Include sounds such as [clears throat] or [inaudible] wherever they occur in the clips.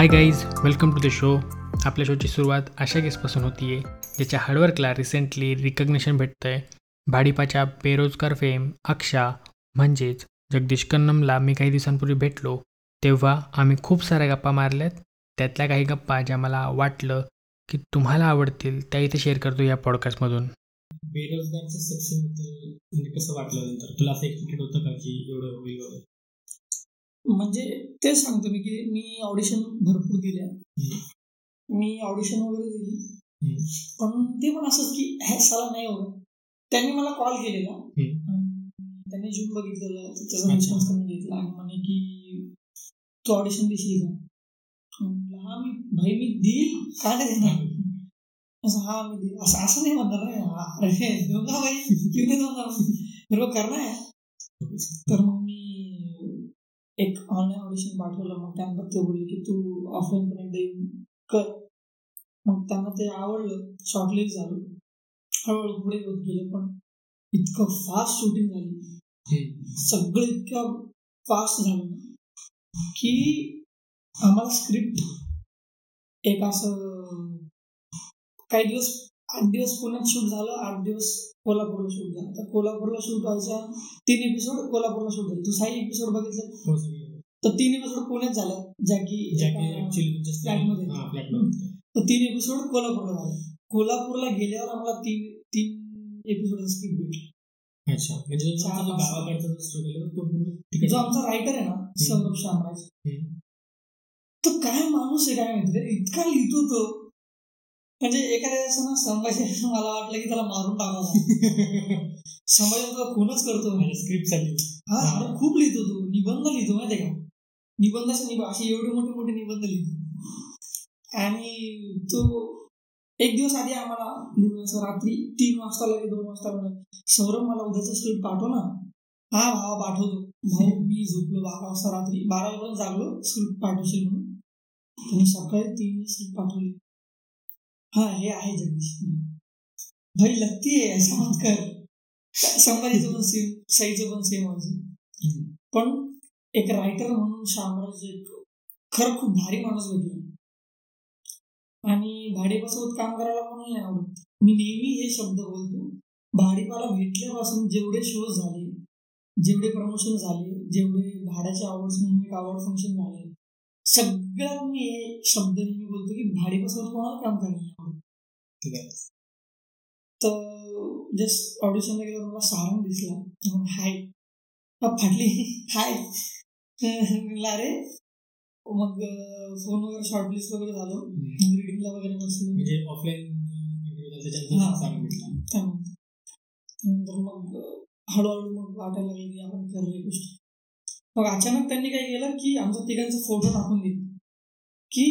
Hi guys welcome to the show आपल्या शोची सुरुवात अशा केसपासून होती आहे ज्याच्या हार्डवर्कला रिसेंटली रिकग्नेशन भेटतं आहे भाडीपाच्या बेरोजगार फेम अक्षा म्हणजेच जगदीश कन्नमला मी काही दिवसांपूर्वी भेटलो तेव्हा आम्ही खूप साऱ्या गप्पा मारल्यात. त्यातल्या काही गप्पा ज्या मला वाटलं की तुम्हाला आवडतील त्या इथे शेअर करतो या पॉडकास्टमधून बेरोजगारचं सक्सेस म्हणजे कसं वाटलं नंतर? तुला असं एक्सपेक्टेड होतं का की एवढं होईल म्हणजे तेच सांगतो मी की मी ऑडिशन भरपूर दिल्या मी ऑडिशन वगैरे दिली. हम्म. पण ते पण असंच की हे साला नाही होत. त्यांनी मला कॉल केलेला. हम्म. त्यांनी बघितलेलं. त्याचा अच्छा. रिस्पॉन्स त्यांनी घेतला आणि म्हणे की तू ऑडिशन देशील का? हा मी भाई मी देईल. का नाही देणार? असं हा मी देईल. असं असं नाही म्हणणार रे. अरे दोघा भाई मेरे करना है तर मग एक ऑनलाईन ऑडिशन पाठवलं मग त्यानंतर ते बोलले की तू ऑफलाईन पण एकदा येऊन कर. मग त्यांना ते आवडलं शॉर्टलिस्ट झालं. हळूहळू पुढे होत गेलं पण इतकं फास्ट शूटिंग झाली. सगळं इतकं फास्ट झालं की आम्हाला स्क्रिप्ट एक असं काही दिवस आठ दिवस पुण्यात शूट झालं आठ दिवस कोल्हापूरला शूट झालं. तर कोल्हापूरला शूट व्हायच्या तीन एपिसोड कोल्हापूरला शूट झाले. तू साई एपिसोड बघितले. हो तर तीन एपिसोड पुण्यात झालं. ज्या की ज्या की एका- ऍक्च्युली तुमच्या फ्लॅटमध्ये. हा फ्लॅटमध्ये. तर तीन एपिसोड कोल्हापूरला झाले. कोल्हापूरला गेल्यावर आम्हाला तीन तीन एपिसोड स्क्रिप्ट भेटली. अच्छा. म्हणजे जो आमचा रायटर आहे ना सौरभ शामराज. तो काय माणूस आहे काय माहिती? इतका लिहितो तो. म्हणजे एखाद्या ना संभाजी मला वाटलं की त्याला मारून टाकावं [laughs] संभाजी तो खूनच करतो. माझ्या स्क्रिप्टसाठी हा खूप लिहितो तो. निबंध लिहितो माहिती का? निबंधाचे निब असे एवढे मोठे मोठे निबंध लिहितो. आणि तो एक दिवस आधी आम्हाला रात्री तीन वाजता लगे दोन वाजता म्हणे सौरभ मला उद्याचं स्क्रिप्ट पाठव ना हा भावा पाठवतो. भाऊ मी झोपलो बारा वाजता रात्री. बारा वाजता जागलो स्क्रिप्ट पाठवशील म्हणून. तुम्ही सकाळी तीन स्क्रिप्ट पाठवली. हा हे आहे जगदीश. भाई लगती आहे असं मत कर. संभाजीचं पण सेम साईचं पण सेम व्हायचं पण एक रायटर म्हणून शामराज एक खरं खूप भारी माणूस भेटला. आणि भाडेपासोबत काम करायला कोणाला नाही आवडत. मी नेहमी हे शब्द बोलतो भाडेपाला भेटल्यापासून जेवढे शोज झाले जेवढे प्रमोशन झाले जेवढे भाड्याचे अवॉर्ड म्हणून एक अवॉर्ड फंक्शन झाले सगळ्यात मी हे शब्द नेहमी बोलतो की भाडेपासोबत कोणाला काम करायला ठीक आहे तर जस्ट ऑडिशनला गेल्यावर मला सारंग दिसला. हाय. फाटली [laughs] हाय. [laughs] म्हणलं अरे. मग फोन वगैरे शॉर्टलिस्ट वगैरे झालं. रिडिंगला वगैरे बसलो. म्हणजे ऑफलाईन त्यानंतर मग हळूहळू मग वाटायला लागलं की आपण करूया गोष्टी. मग अचानक त्यांनी काय केलं की आमचा तिघांचा फोटो टाकून दिला. की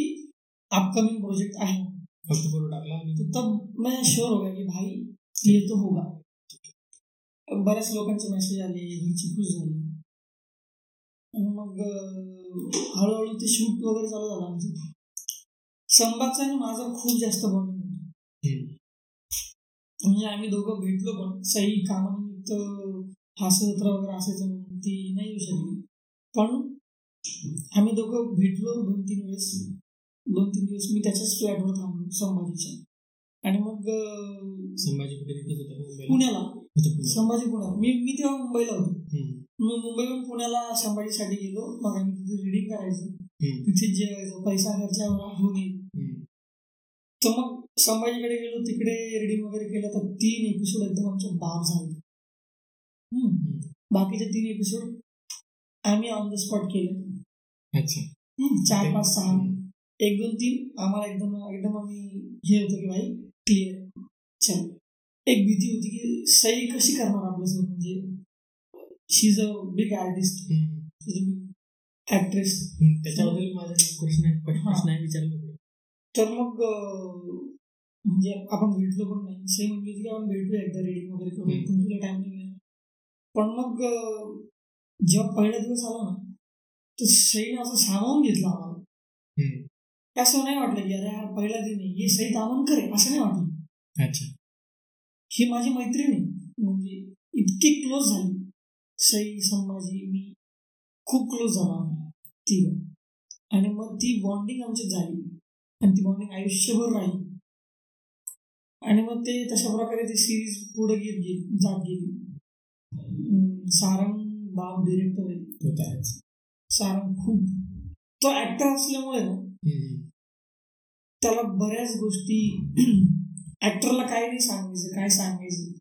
अपकमिंग प्रोजेक्ट आहे. फक्त फोटो टाकला तो तब मैं श्योर हो गया कि भाई ये तो होगा. बऱ्याच लोकांचे मेसेज आले घरची खुश झाली. मग हळूहळू ते शूट वगैरे चालू झालं आमचं. संभागचा आणि माझा खूप जास्त बॉन्डिंग होतं. म्हणजे आम्ही दोघं भेटलो पण सही कामानिमित्त हास्यजत्रा वगैरे असायचं म्हणून ती नाही येऊ शकली. पण आम्ही दोघं भेटलो दोन तीन वेळेस. दोन तीन दिवस मी त्याच्याच फ्लॅटवर थांबलो संभाजीच्या. आणि मग संभाजी कुठे पुण्याला. संभाजी पुण्याला. मी मी तेव्हा मुंबईला होतो. मी मुंबईहून पुण्याला संभाजीसाठी गेलो. मग आम्ही तिथे रिडिंग करायचो. तिथे जेवायचो पैसा खर्चावर होऊन येईल. तर मग संभाजीकडे गेलो. तिकडे रिडिंग वगैरे केलं तर तीन एपिसोड एकदम आमचे बाप झाले. बाकीचे तीन एपिसोड आम्ही ऑन द स्पॉट केले. चार पाच सहा एक दोन तीन आम्हाला एकदम एकदम आम्ही हे होतं की भाई क्लिअर चल एक भीती होती की सही कशी करणार आपल्यासोबत म्हणजे she is a big artist. Actress. त्याच्याबद्दल माझा प्रश्न. प्रश्न आहे विचारलं तर मग म्हणजे आपण भेटलो पण नाही सही म्हणली होती की आपण भेटूया एकदा रिडिंग वगैरे करू. पण तुला टाइम नाही पण मग जेव्हा पहिला दिवस आला ना तर सईने असं सामावून घेतलं आम्हाला. असं नाही वाटलं की अरे हा पहिला दिन ही सई दामन करे असं नाही वाटलं. अच्छा. ही माझी मैत्रीण आहे. म्हणजे इतकी क्लोज झाली. सई संभाजी मी खूप क्लोज झालो आम्ही तिघ. आणि मग ती बॉन्डिंग आमच्यात झाली. आणि ती बॉन्डिंग आयुष्यभर राहिली. आणि मग ते तशा प्रकारे ती सिरीज पुढे घेत गेली जात गेली. सारंग बाब डिरेक्टर तो आहेच. सारंग खूप तो ऍक्टर असल्यामुळे. त्याला बऱ्याच गोष्टी ऍक्टरला काय नाही सांगायचं काय सांगायचं.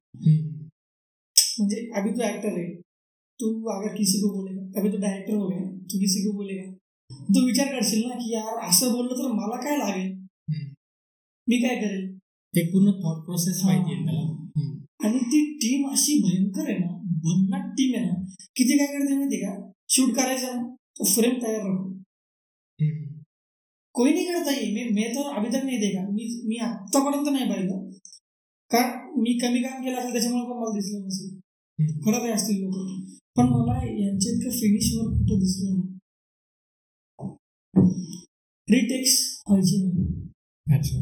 म्हणजे अभी तो एक्टर है तू अगर किसी को बोलेगा अभी तो डायरेक्टर हो गया तू किसी को बोलेगा तू विचार करशील ना की यार असं बोललं तर मला काय लागेल. मी काय करेल एक पूर्ण थॉट प्रोसेस. माहिती आहे त्याला. आणि ती टीम अशी भयंकर आहे ना भन्नाट टीम आहे ना किती काय करते माहिती का शूट करायचं ना तो फ्रेम तयार राहतो. कोई नहीं करता ये मैं मैं तो अभी तक नहीं देखा मी मी आत्तापर्यंत नाही पाहिलं कारण मी कमी काम केलं असेल त्याच्यामुळे पण मला दिसलं नसेल. खरं काय असतील लोक पण मला यांच्या इतकं फिनिश वर कुठं दिसलं नाही रिटेक्स व्हायचे नाही अच्छा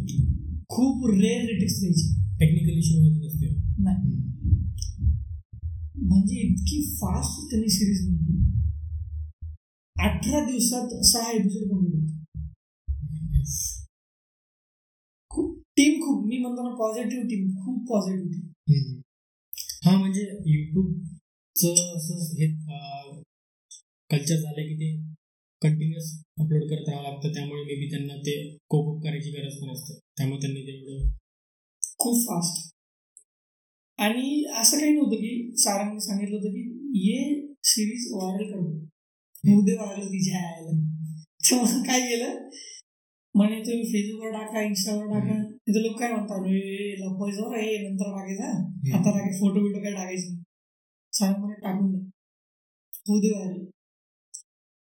खूप रेअर रिटेक्स द्यायचे टेक्निकल इश्यू होत नसते नाही म्हणजे इतकी फास्ट त्यांनी सिरीज निघली अठरा दिवसात सहा एपिसोड कंप्लीट होते. खूप टीम खूप मी म्हणतो ना पॉझिटिव्ह टीम खूप पॉझिटिव्ह टीम. हा म्हणजे युट्यूबचं असं हे कल्चर झालंय की ते कंटिन्युअस अपलोड करत राहावं लागतं. त्यामुळे मे बी त्यांना ते कोप अप करायची गरज पण असते. त्यामुळे त्यांनी तेवढं खूप फास्ट आणि असं काही नव्हतं की सारांनी सांगितलं होतं की ये सिरीज व्हायरल करतो उद्या व्हायरल तिच्या आयला काय केलं? म्हणे तुम्ही फेसबुकवर टाका इंस्टावर टाका. तिथे लोक काय म्हणतात "ए, लपवायचं ए नंतर टाकायचा आता टाकायचं फोटो बिटो काय टाकायचं? नाही." सांग म्हणे टाकून दे. होऊ दे व्हायरल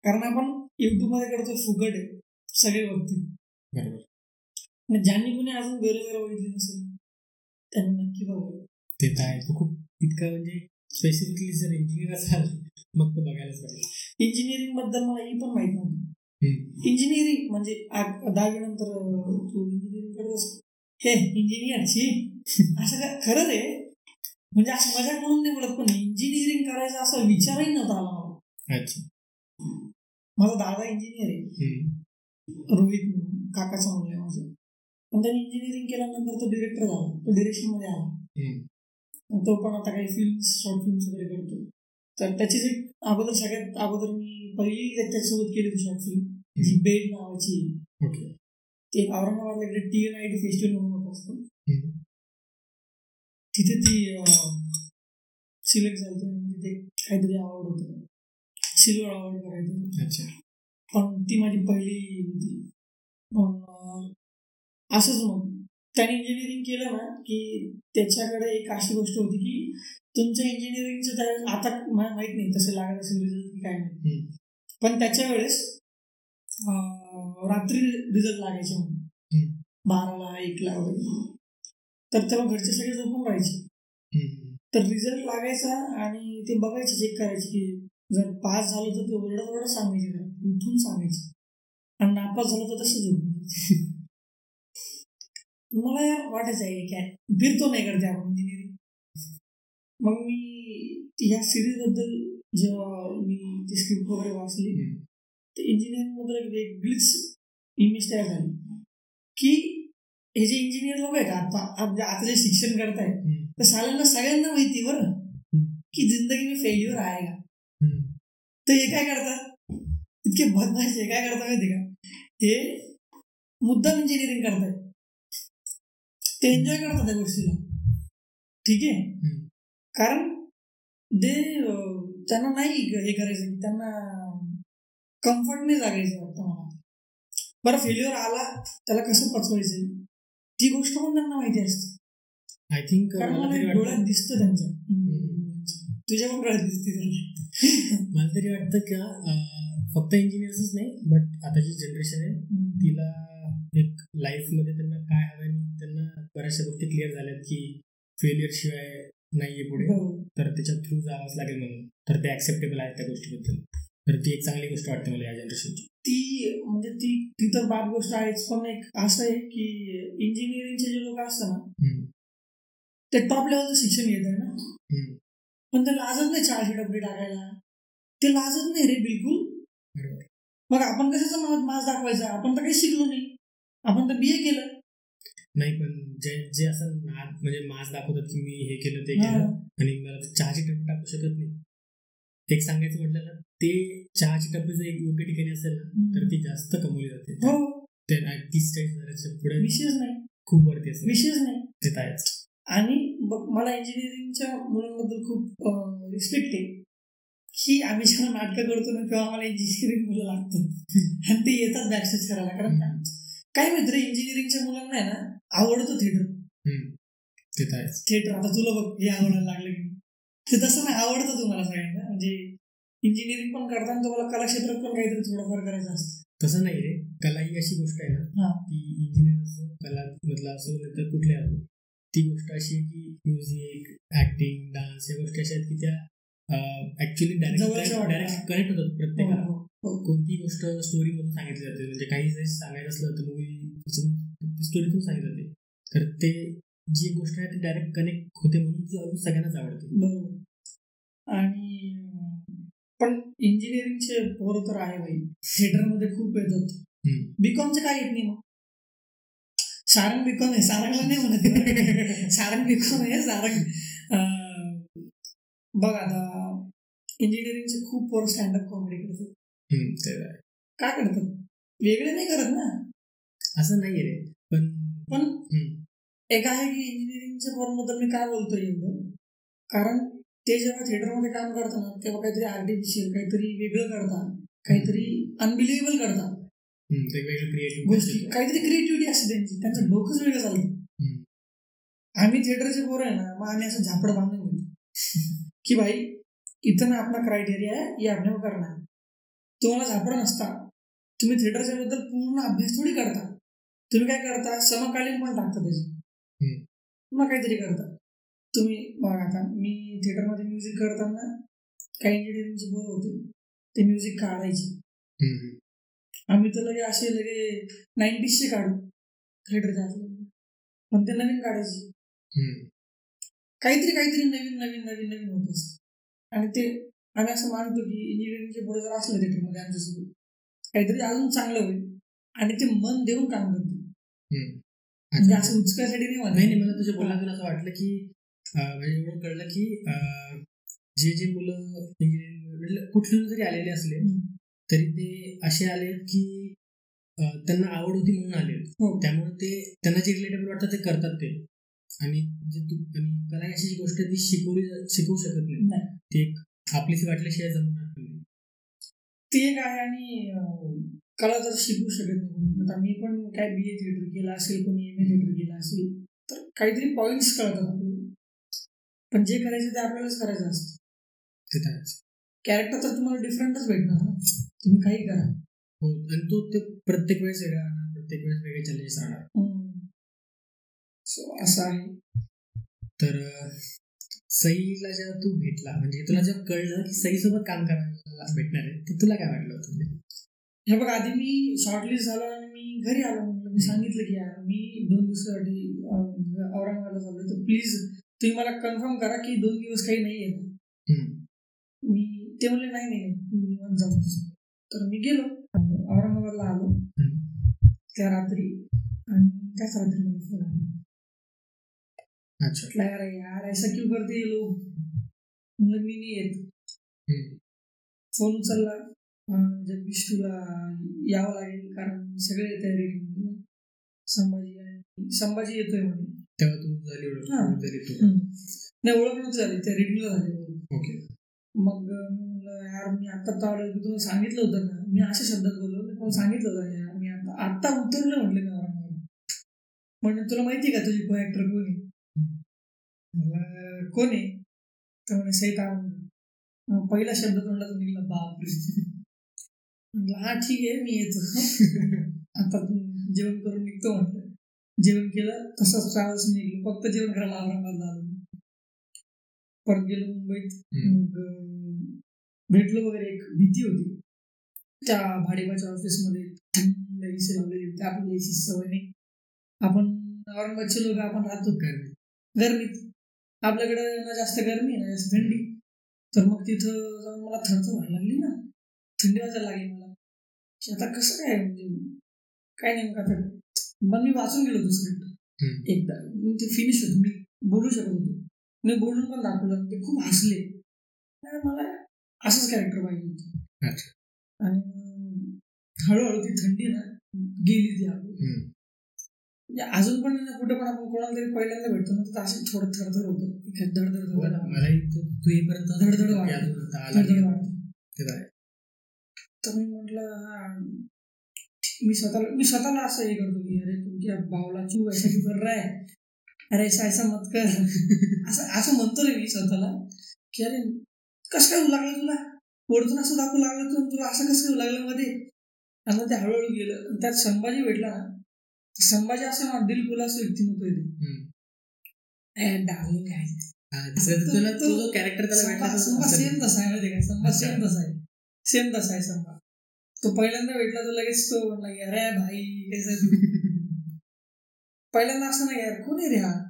कारण आपण युट्यूबमध्ये करतो फुकट आहे सगळे बघतील. ज्यांनी कोणी अजून बेरोजगार बघितली नसेल त्यांनी नक्की बघावं. ते तर आहे. तो खूप इतका म्हणजे स्पेसिफिकली जर इंजिनियर असाल मग तर बघायलाच पाहिजे. इंजिनिअरिंगबद्दल मला ही पण माहीत नव्हती. इंजिनिअरिंग म्हणजे दहावी नंतर तू इंजिनिअरिंग करत असतो. हे इंजिनिअरची असं काय खरं रे? म्हणजे असं मजा म्हणून नाही बोलत पण इंजिनिअरिंग करायचा असा विचारही नव्हता आला मला अच्छा. माझा दादा इंजिनियर आहे. रोहित काकाचा मुलगा आहे माझा. पण त्यांनी इंजिनिअरिंग केल्यानंतर तो डिरेक्टर झाला. तो डिरेक्शनमध्ये आला. तो पण आता काही फिल्म शॉर्ट फिल्म्स वगैरे करतो तर त्याचीच एक अगोदर सगळ्यात अगोदर मी पहिली त्याच्यासोबत केली होती शॉर्ट फिल्म जी बेड नावाची. ओके. ते औरंगाबादला इकडे T N I T festival म्हणून होत असतं. तिथे ती सिलेक्ट झाली तिथे काहीतरी अवॉर्ड होतं. सिल्वर अवॉर्ड का काहीतरी अच्छा. पण ती माझी पहिली होती असंच मग. त्याने इंजिनिअरिंग केलं ना की त्याच्याकडे एक अशी गोष्ट होती की तुमच्या इंजिनिअरिंगचं त्यावेळेस आता मला माहीत नाही तसं लागत असेल रिझल्ट की काय नाही. पण त्याच्या वेळेस रात्री रिझल्ट लागायचे म्हणून. बाराला एकला वगैरे तर तेव्हा घरचे सगळे झोपून राहायचे. तर रिझल्ट लागायचा आणि ते बघायचे चेक करायचे की जर पास झालं तर ते ओरडत ओरडत सांगायचे. उठून सांगायचे आणि नापास झालं तर तसं झोपून [laughs] मला यार वाटायचं आहे काय फिरतो नाही करते आपण इंजिनिअरिंग मग मी ह्या सिरीज बद्दल जेव्हा मी ती स्क्रिप्ट वगैरे वाचली हम्म. तर इंजिनिअरिंग बद्दल एक वेगळीच इमेज तयार झाली की हे जे इंजिनियर लोक आहे का आता आता जे शिक्षण करताय हम्म. तर साल्यांना सगळ्यांना माहिती बरं हम्म. की ज़िंदगी में फेल्युअर आएगा. तर हे काय करतात इतके बदमाश हे काय करतात माहिती का हे मुद्दाम इंजिनिअरिंग करताय ते एन्जॉय करतात त्या गोष्टीला ठीक आहे. कारण ते त्यांना नाही हे करायचं त्यांना कम्फर्ट नाही लागायचं वाटतं मला. बरं फेल्युअर आला त्याला कसं पचवायचं? ती गोष्ट पण त्यांना माहिती असते. आय थिंक डोळ्यात दिसतं त्यांच्या तुझ्या पण डोळ्यात दिसते मला तरी वाटतं का फक्त इंजिनियर्सच नाही बट आताची जनरेशन आहे तिला एक लाईफमध्ये त्यांना काय हवं आणि त्यांना बऱ्याचशा गोष्टी क्लिअर झाल्यात की फेलियर शिवाय नाहीये पुढे. बरोबर. तर त्याच्या थ्रू जावंच लागेल म्हणून. तर ते ऍक्सेप्टेबल आहे त्या गोष्टीबद्दल. तर ती एक चांगली गोष्ट वाटते मला या जनरेशनची ती म्हणजे ती ती तर बाद गोष्ट आहेच पण एक असं आहे की इंजिनिअरिंगचे जे लोक असतात ना ते टॉप लेवलचं शिक्षण घेत आहे ना. पण ते लाजत नाही चारशे डबे टाकायला. ते लाजत नाही रे बिलकुल. मग आपण कशाचा मास दाखवायचा? आपण तर काही शिकलो नाही. आपण तर बी ए केलं. नाही पण जे जे असं नाद म्हणजे मास दाखवतात की मी हे केलं ते. केलं आणि मला चहाची टपरी टाकू शकत नाही. एक सांगायचं म्हटलं ना ते चहाची टपरी जर एक योग्य ठिकाणी असेल ना तर ती जास्त कमवली जाते. हो. ते तीस चाळीस हजाराच्या पुढे विषयच नाही. खूप वरती असते विषयच नाही. ते आहेच. आणि मला इंजिनिअरिंगच्या मुलांबद्दल खूप रिस्पेक्ट आहे. की आम्ही जेव्हा नाटकं करतो ना तेव्हा आम्हाला इंजिनिअरिंग मुलं लागतात. [laughs] आणि ते येतात बॅकस्टेज करायला कारण काय मित्र इंजिनिअरिंगच्या मुलांना आहे ना आवडतं थिएटर. ते तर थिएटर आता तुला बघ हे आवडायला लागलं की ते तसं नाही आवडतं तुम्हाला सगळ्यांना. म्हणजे इंजिनिअरिंग पण करताना तुम्हाला कला क्षेत्रात पण काहीतरी थोडंफार करायचं असतं. तसं नाही रे. कला ही अशी गोष्ट आहे ना. हा. ती इंजिनियर असो कला मधला असो तर कुठल्या असो. ती गोष्ट अशी आहे की म्युझिक ऍक्टिंग डान्स या गोष्टी अशा आहेत की त्या ऍक्च्युली डायरेक्ट कनेक्ट होतात प्रत्येकाला. हो, हो. कोणतीही गोष्ट स्टोरी मधून सांगितली जाते? म्हणजे काही जरी सांगायचं असलं तर मूवी स्टोरीतून सांगितली जाते. तर ते जी गोष्ट आहे ती डायरेक्ट कनेक्ट होते म्हणून ती सगळ्यांनाच आवडते. बरोबर. आणि पण इंजिनिअरिंगचे पोरं तर आहे भाई थिएटरमध्ये खूप येतात. बीकॉमचे काय येत नाही मग? सारंग बीकॉम आहे. सारंगला नाही म्हणत. [laughs] सारंग बीकॉम आहे सारंग. बघ आता इंजिनिअरिंगचे खूप पोरं स्टँडअप कॉमेडी करतात. हम्म, ते तर आहे. का करतात? वेगळे नाही करत ना? असं नाही रे. पण पण. एक आहे की इंजिनिअरिंगच्या पोरांबद्दल मी काय बोलतोय एवढं? कारण ते जेव्हा थिएटरमध्ये काम करतात तेव्हा काहीतरी आर्टिफिशियल काहीतरी वेगळं करतात. काहीतरी अनबिलिव्हेबल करतात. गोष्टी काहीतरी क्रिएटिव्हिटी असते त्यांची. त्यांचं डोकंच वेगळं चालतं. आम्ही थिएटरचे पोरं आहे ना मग आम्ही असं झापड बांधून की भाई इथं ना आपला क्रायटेरिया आहे हे आपल्याला करणार. तुम्हाला झापड नसता. तुम्ही थिएटरच्या बद्दल पूर्ण अभ्यास थोडी करता. तुम्ही काय करता? समकालीन पण टाकता त्याचे. मग काहीतरी करता. तुम्ही बघा आता मी थिएटरमध्ये म्युझिक करताना काही इंजिनिअरिंगचे पोरं होते. ते म्युझिक काढायचे. आम्ही तर लगे असे लगे नाईन्टीजचे काढू. थिएटरच्या आतले. पण ते नवीन काढायचे. काहीतरी काहीतरी नवीन नवीन नवीन नवीन होत असतं आणि ते आम्ही असं मानतो की इंजिनिअरिंगचे पुढे जर असलं थिएटरमध्ये आमच्यासोबत काहीतरी अजून चांगलं होईल आणि ते मन देऊन काम करते. म्हणजे असं उचकायसाठी नाही नाही नाही मला तुझ्या बोलण्यातून असं वाटलं की म्हणजे एवढं कळलं की जे जे मुलं इंजिनिअरिंग म्हणजे कुठून जरी आलेले असले. तरी ते असे आले की त्यांना आवड होती म्हणून आले हो. त्यामुळे ते त्यांना जे रिलेटेबल वाटतं ते करतात ते आणि जे तू आणि कला अशी गोष्ट ती शिकवली शिकवू शकत नाही. ती एक आपलीच वाटल्याशिवाय जमणार नाही. ते एक आहे आणि कला तर शिकू शकत नाही. आता मी पण काय बी ए थिएटर केला असेल कोणी एम ए थिएटर केला असेल तर काहीतरी पॉईंट्स कळतात आपल्याला. पण जे करायचं ते आपल्यालाच करायचं असतं. ते आहेच. कॅरेक्टर तर तुम्हाला डिफरंटच भेटणार ना. तुम्ही काही करा. हो आणि तो ते प्रत्येक वेळेस वेगळा राहणार प्रत्येक वेळेस वेगळे चॅलेंजेस राहणार. सो असं आहे तर सईला जेव्हा तू भेटला म्हणजे तुला जेव्हा कळलं की सईसोबत काम करायला भेटणार आहे तर तुला काय वाटलं होतं? हे बघ आधी मी शॉर्टलिस्ट झालो आणि मी घरी आलो म्हटलं मी सांगितलं की यार मी दोन दिवसासाठी औरंगाबादला चाललोय तर प्लीज तुम्ही मला कन्फर्म करा की दोन दिवस काही नाही हम्म. मी ते म्हणले नाही नाही निवांत जाऊ तर मी गेलो औरंगाबादला आलो. त्या रात्री आणि त्याच रात्री मला फोन आला अच्छा. म्हटलं यार यार ऐसा क्यों करते ये लोग म्हणलं मी नाही येत. फोन उचलला. जगदीश तुला यावं लागेल कारण सगळे येत आहे संभाजी आणि संभाजी येतोय म्हणे. तेव्हा तू झाली ओळख. ओळख झाली तू. नाही ओळख नव्हती झाली. त्या रेडिंगला झाली. ओके. मग यार मी आता तर आलो की तुम्ही सांगितलं होतं ना. मी अशा शब्दात बोललो कोण सांगितलं होतं यार मी आता आत्ता उतरलं म्हटलं औरंगाबाद म्हणजे तुला माहिती का तुझी को ऍक्टर कोण कोण आहे? तर म्हणे मग पहिला शब्द तोंडातून निघाला बापरे म्हटलं हा ठीक आहे मी येतो. आता जेवण करून निघतो म्हटलं. जेवण केलं तसंच ट्रॅव्हल्स निघलो. फक्त जेवण करायला औरंगाबादला आलो परत गेलो मुंबईत. मग भेटलो वगैरे एक भीती होती. त्या भाडेबाच्या ऑफिसमध्ये थंड एसी लावलेली होती. आपल्याला एसी सवय नाही. आपण औरंगाबादचे लोक आपण राहतो गर्मी. गरमीत. आपल्याकडे ना जास्त गरमी ना जास्त थंडी. तर मग तिथं जाऊन मला थंड व्हायला लागली ना. थंडी वाजायला लागली मला. आता कसं काय म्हणजे काय नेमकं आता? मग मी वाचून गेलो होतो स्क्रिप्ट. एकदा. मग ते फिनिश होतं. मी बोलू शकत होतो. मी बोलून पण दाखवलं. ते खूप हसले. मला असंच कॅरेक्टर पाहिजे होतं. आणि हळूहळू ती थंडी ना गेली ती हळू. म्हणजे अजून पण ना कुठे पण आपण कोणाला तरी पहिल्यांदा भेटतो ना तर असं थोडं थरथर होतं. धडधड धडधड मलाही तू येईपर्यंत धडधड वाढते. अजून आता आला धडधड नाही. वाढते ते तर मी म्हटलं मी स्वतःला मी स्वतःला असं हे करतो की अरे तुमच्या भावला चू ऐसा की कर रहा है? अरे ऐसा ऐसा मत कर. [laughs] असं असं म्हणतो रे मी स्वतःला की अरे कसं काय होऊ लागलं तुला? वरतून असं दाखवू लागलं तू तुला असं कसं होऊ लागलं मध्ये? आणि ते हळूहळू गेलं. त्यात संभाजी भेटला ना संभाजी असं ना दिल असं व्यक्तिमत्व आहे ते. हम्म. ए, डार्लिंग आहे. कॅरेक्टर संभा सेम तसा आहे माहिती का? संभा सेम तसा आहे. सेम तसा आहे संभा. तो पहिल्यांदा भेटला तो लगेच तो म्हणला की अरे भाई कैसा [laughs] पहिल्यांदा असं नाही यार कोण आहे रे हा?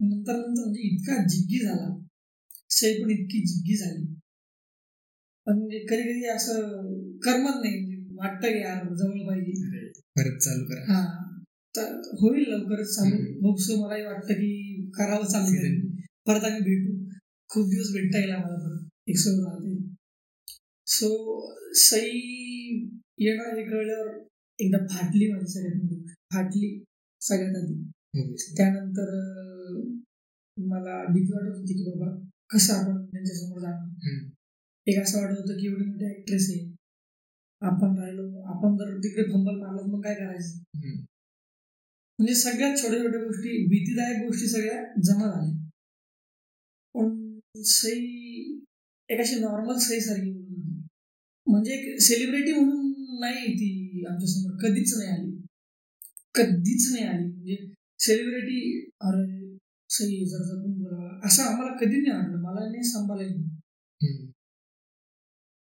नंतर नंतर म्हणजे इतका जिग्गी झाला. सई पण इतकी जिग्गी झाली. पण म्हणजे कधी कधी असं करमत नाही. म्हणजे वाटतं यार जवळ पाहिजे. परत चालू करा. हा. तर होईल लवकरच चालू. होप सो मलाही वाटतं की करावं चालू. परत आम्ही भेटू. खूप दिवस भेटता येईल आम्हाला परत एक सोबत राहते. सो सई येणार हे कळल्यावर एकदा फाटली माझी सगळ्यात मोठी. फाटली सगळ्यात आधी. त्यानंतर मला भीती वाटत होती की बाबा कसं आपण त्यांच्यासमोर जाणार? हम्म. एक असं वाटत होतं की एवढी मोठी ऍक्ट्रेस आहे. आपण राहिलो. आपण जर तिकडे फंबल मारला तर मग काय करायचं. म्हणजे सगळ्यात छोट्या छोट्या गोष्टी भीतीदायक गोष्टी सगळ्या जमा झाल्या. पण सई एक अशी नॉर्मल सई सारखी. म्हणजे एक सेलिब्रिटी म्हणून नाही ती आमच्यासमोर कधीच नाही आली. कधीच नाही आली. म्हणजे सेलिब्रिटी अरे सई जरा जपून बोलावा असं आम्हाला कधी नाही वाटलं. मला नाही सांभाळायला हम्म.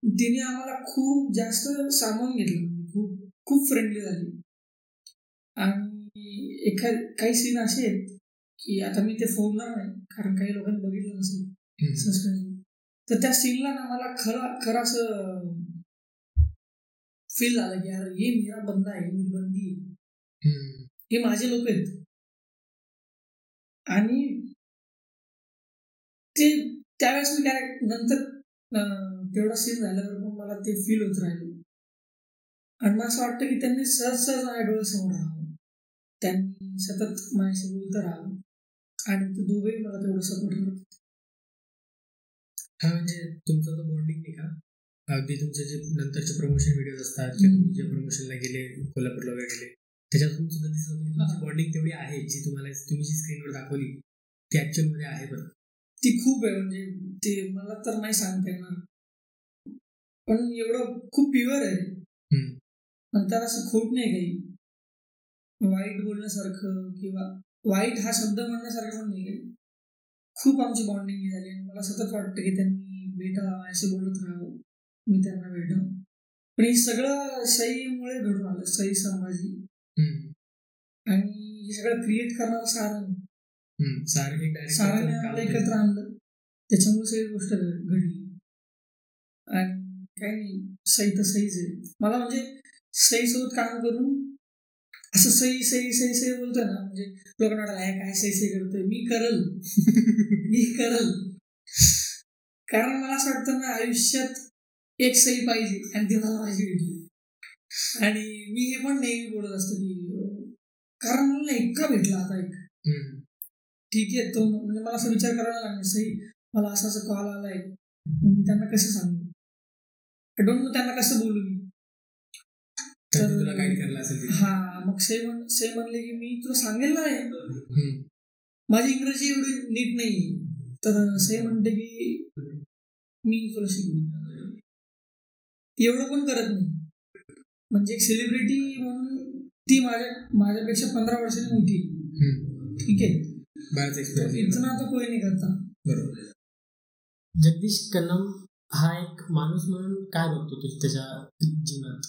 तिने आम्हाला खूप जास्त सामावून घेतलं. खूप खूप फ्रेंडली झाली. आणि एखा काही सीन असे आहेत की आता मी ते फोडणार नाही कारण काही लोकांनी बघितलं नसेल. सस्पेन्स तर त्या सीनला ना मला खरं खरं असं फील झालं की यार हे मेरा बंदा आहे मी बंदी. हे माझे लोक आहेत. आणि ते त्यावेळेस मी काय नंतर तेवढा सीन झाल्यावर पण मला ते फील होत राहिलं. आणि मला असं वाटतं की त्यांनी सहज सहज माझ्या डोळ्यासमोर राहावं. सतत माझ्याशी बोलतं राहावं. आणि ते दोघेही मला तेवढं सपोर्ट करतात. हा म्हणजे तुमचा जो बॉन्डिंग नाही का? अगदी तुमचे जे नंतरचे प्रमोशन व्हिडिओ असतात किंवा तुम्ही जे प्रमोशनला गेले कोल्हापूरला वगैरे गेले त्याच्यातून सुद्धा दिसत होतं की तुमची बॉन्डिंग तेवढी आहे जी तुम्हाला तुम्ही जी स्क्रीनवर दाखवली ती ऍक्च्युअलमध्ये आहे बरं. ती खूप आहे म्हणजे ते मला तर नाही सांगता येणार. पण एवढं खूप प्युअर आहे. आणि त्याला असं खोट नाही काही. वाईट बोलण्यासारखं किंवा वाईट हा शब्द म्हणण्यासारखं पण नाही खूप आमची बॉन्डिंग झाली आणि मला सतत वाटतं की त्यांनी भेटा असे बोलत राहावं मी त्यांना भेटावं पण हे सगळं सईमुळे घडून आलं सई संभाजी. आणि हे सगळं क्रिएट करणारं सारंग हम्म. सारं एक direct साराने काम आम्हाला केलं. एकत्र आणलं त्याच्यामुळे सगळी गोष्ट घड- घडली आणि काही नाही सई तर सईच आहे मला म्हणजे सई सोबत काम करून असं सई सई सई सई बोलतोय ना म्हणजे लोकांना वाटलं, "हे काय सई सई करतोय? मी करल. [laughs] मी करल. कारण मला असं वाटतं ना आयुष्यात एक सई पाहिजे आणि ती मला माझी भेटली आणि मी हे पण नेहमी बोलत असतो की कारण मला ना इतका भेटला आता एक. ठीक आहे तो म्हणजे मला असं विचार करायला लागला सही मला असं असं कॉल आलाय मी त्यांना कसं सांगू? आय डोंट नो त्यांना कसं बोलू मी. तुला गाईड करायला असेल. हा मग म्हण सई म्हणले की मी तुला सांगेल ना हे. माझी इंग्रजी एवढी नीट नाही. तर सई म्हणते की मी तुला शिकवेन. एवढं पण करत नाही. म्हणजे एक सेलिब्रिटी म्हणून ती माझ्या माझ्यापेक्षा पंधरा वर्षांनी मोठी. ठीक आहे? इतना तो कोई नाही करता. बरोबर. जगदीश कन्नम हा एक माणूस म्हणून काय बघतो तू त्याच्या जीवनात?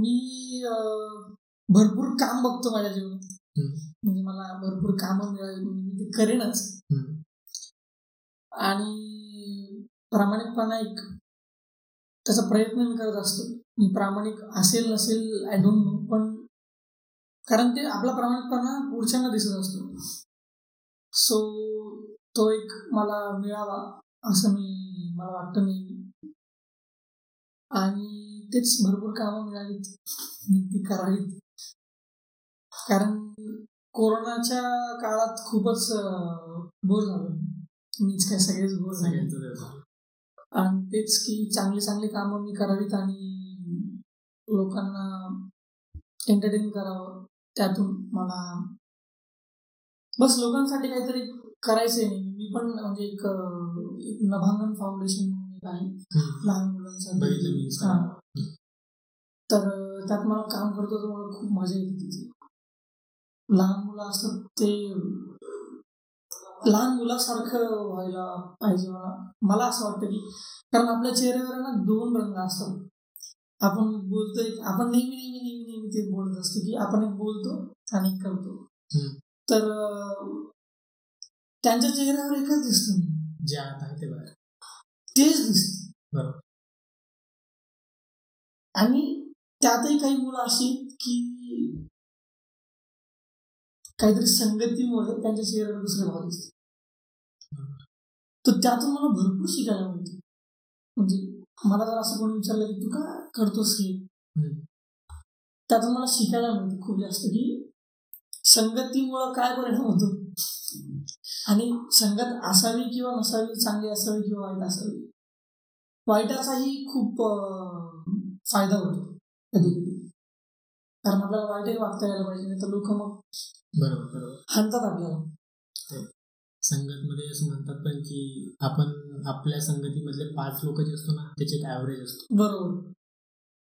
मी भरपूर काम बघतो माझ्या जीवनात. म्हणजे मला भरपूर कामं मिळाली म्हणजे मी ते करेनच. आणि प्रामाणिकपणा एक त्याचा प्रयत्न मी करत असतो. मी प्रामाणिक असेल नसेल आय डोंट नो पण कारण ते आपला प्रामाणिकपणा पुढच्यांना दिसत असतो. सो तो एक मला मिळावा असं मी मला वाटतं नेहमी आणि तेच भरपूर कामं मिळालीत. मी ती करावीत. कारण कोरोनाच्या काळात खूपच बोर झालो. मीच काय सगळेच बोर झाले. आणि तेच की चांगली चांगली कामं मी करावीत आणि लोकांना एंटरटेन करावं. त्यातून मला बस लोकांसाठी काहीतरी करायचंय नाही मी पण म्हणजे एक नभांगन फाउंडेशन लहान मुलांसाठी. बघितलं मी Instagram. हा. तर त्यात मला काम करतो तर मला खूप मजा येते तिथे. लहान मुलं असतात ते लहान मुलासारखं व्हायला पाहिजे मला. मला असं वाटतं की कारण आपल्या चेहऱ्यावर ना दोन रंग असतात. आपण बोलतोय आपण नेहमी नेहमी नेहमी नेहमी ते बोलत असतो की आपण एक बोलतो आणि करतो. तर त्यांच्या चेहऱ्यावर एकच दिसतं. मी जे आत आहे ते बाहेर. तेच दिसत. बरोबर. आणि त्यातही काही मुलं अशी की काहीतरी संगतीमुळे त्यांच्या चेहऱ्यावर दुसरे भाव दिसतात. तर त्यातून मला भरपूर शिकायला मिळते. म्हणजे मला जर असं कोणी विचारलं की तू का करतोस हे? हम्म. त्यातून मला शिकायला मिळते खूप जास्त की संगतीमुळं काय परिणाम होतो? आणि संगत असावी किंवा नसावी चांगली असावी किंवा वाईट असावी वाईटाचाही खूप फायदा होतो कधी कधी कारण आपल्याला वाईटही वागता यायला पाहिजे नाही तर लोक मग बरोबर बरोबर. हाणतात आपल्याला. संगत मध्ये असं म्हणतात पण की आपण आपल्या संगतीमधले पाच लोक जे असतो ना त्याचे एक ऍव्हरेज असतो. बरोबर.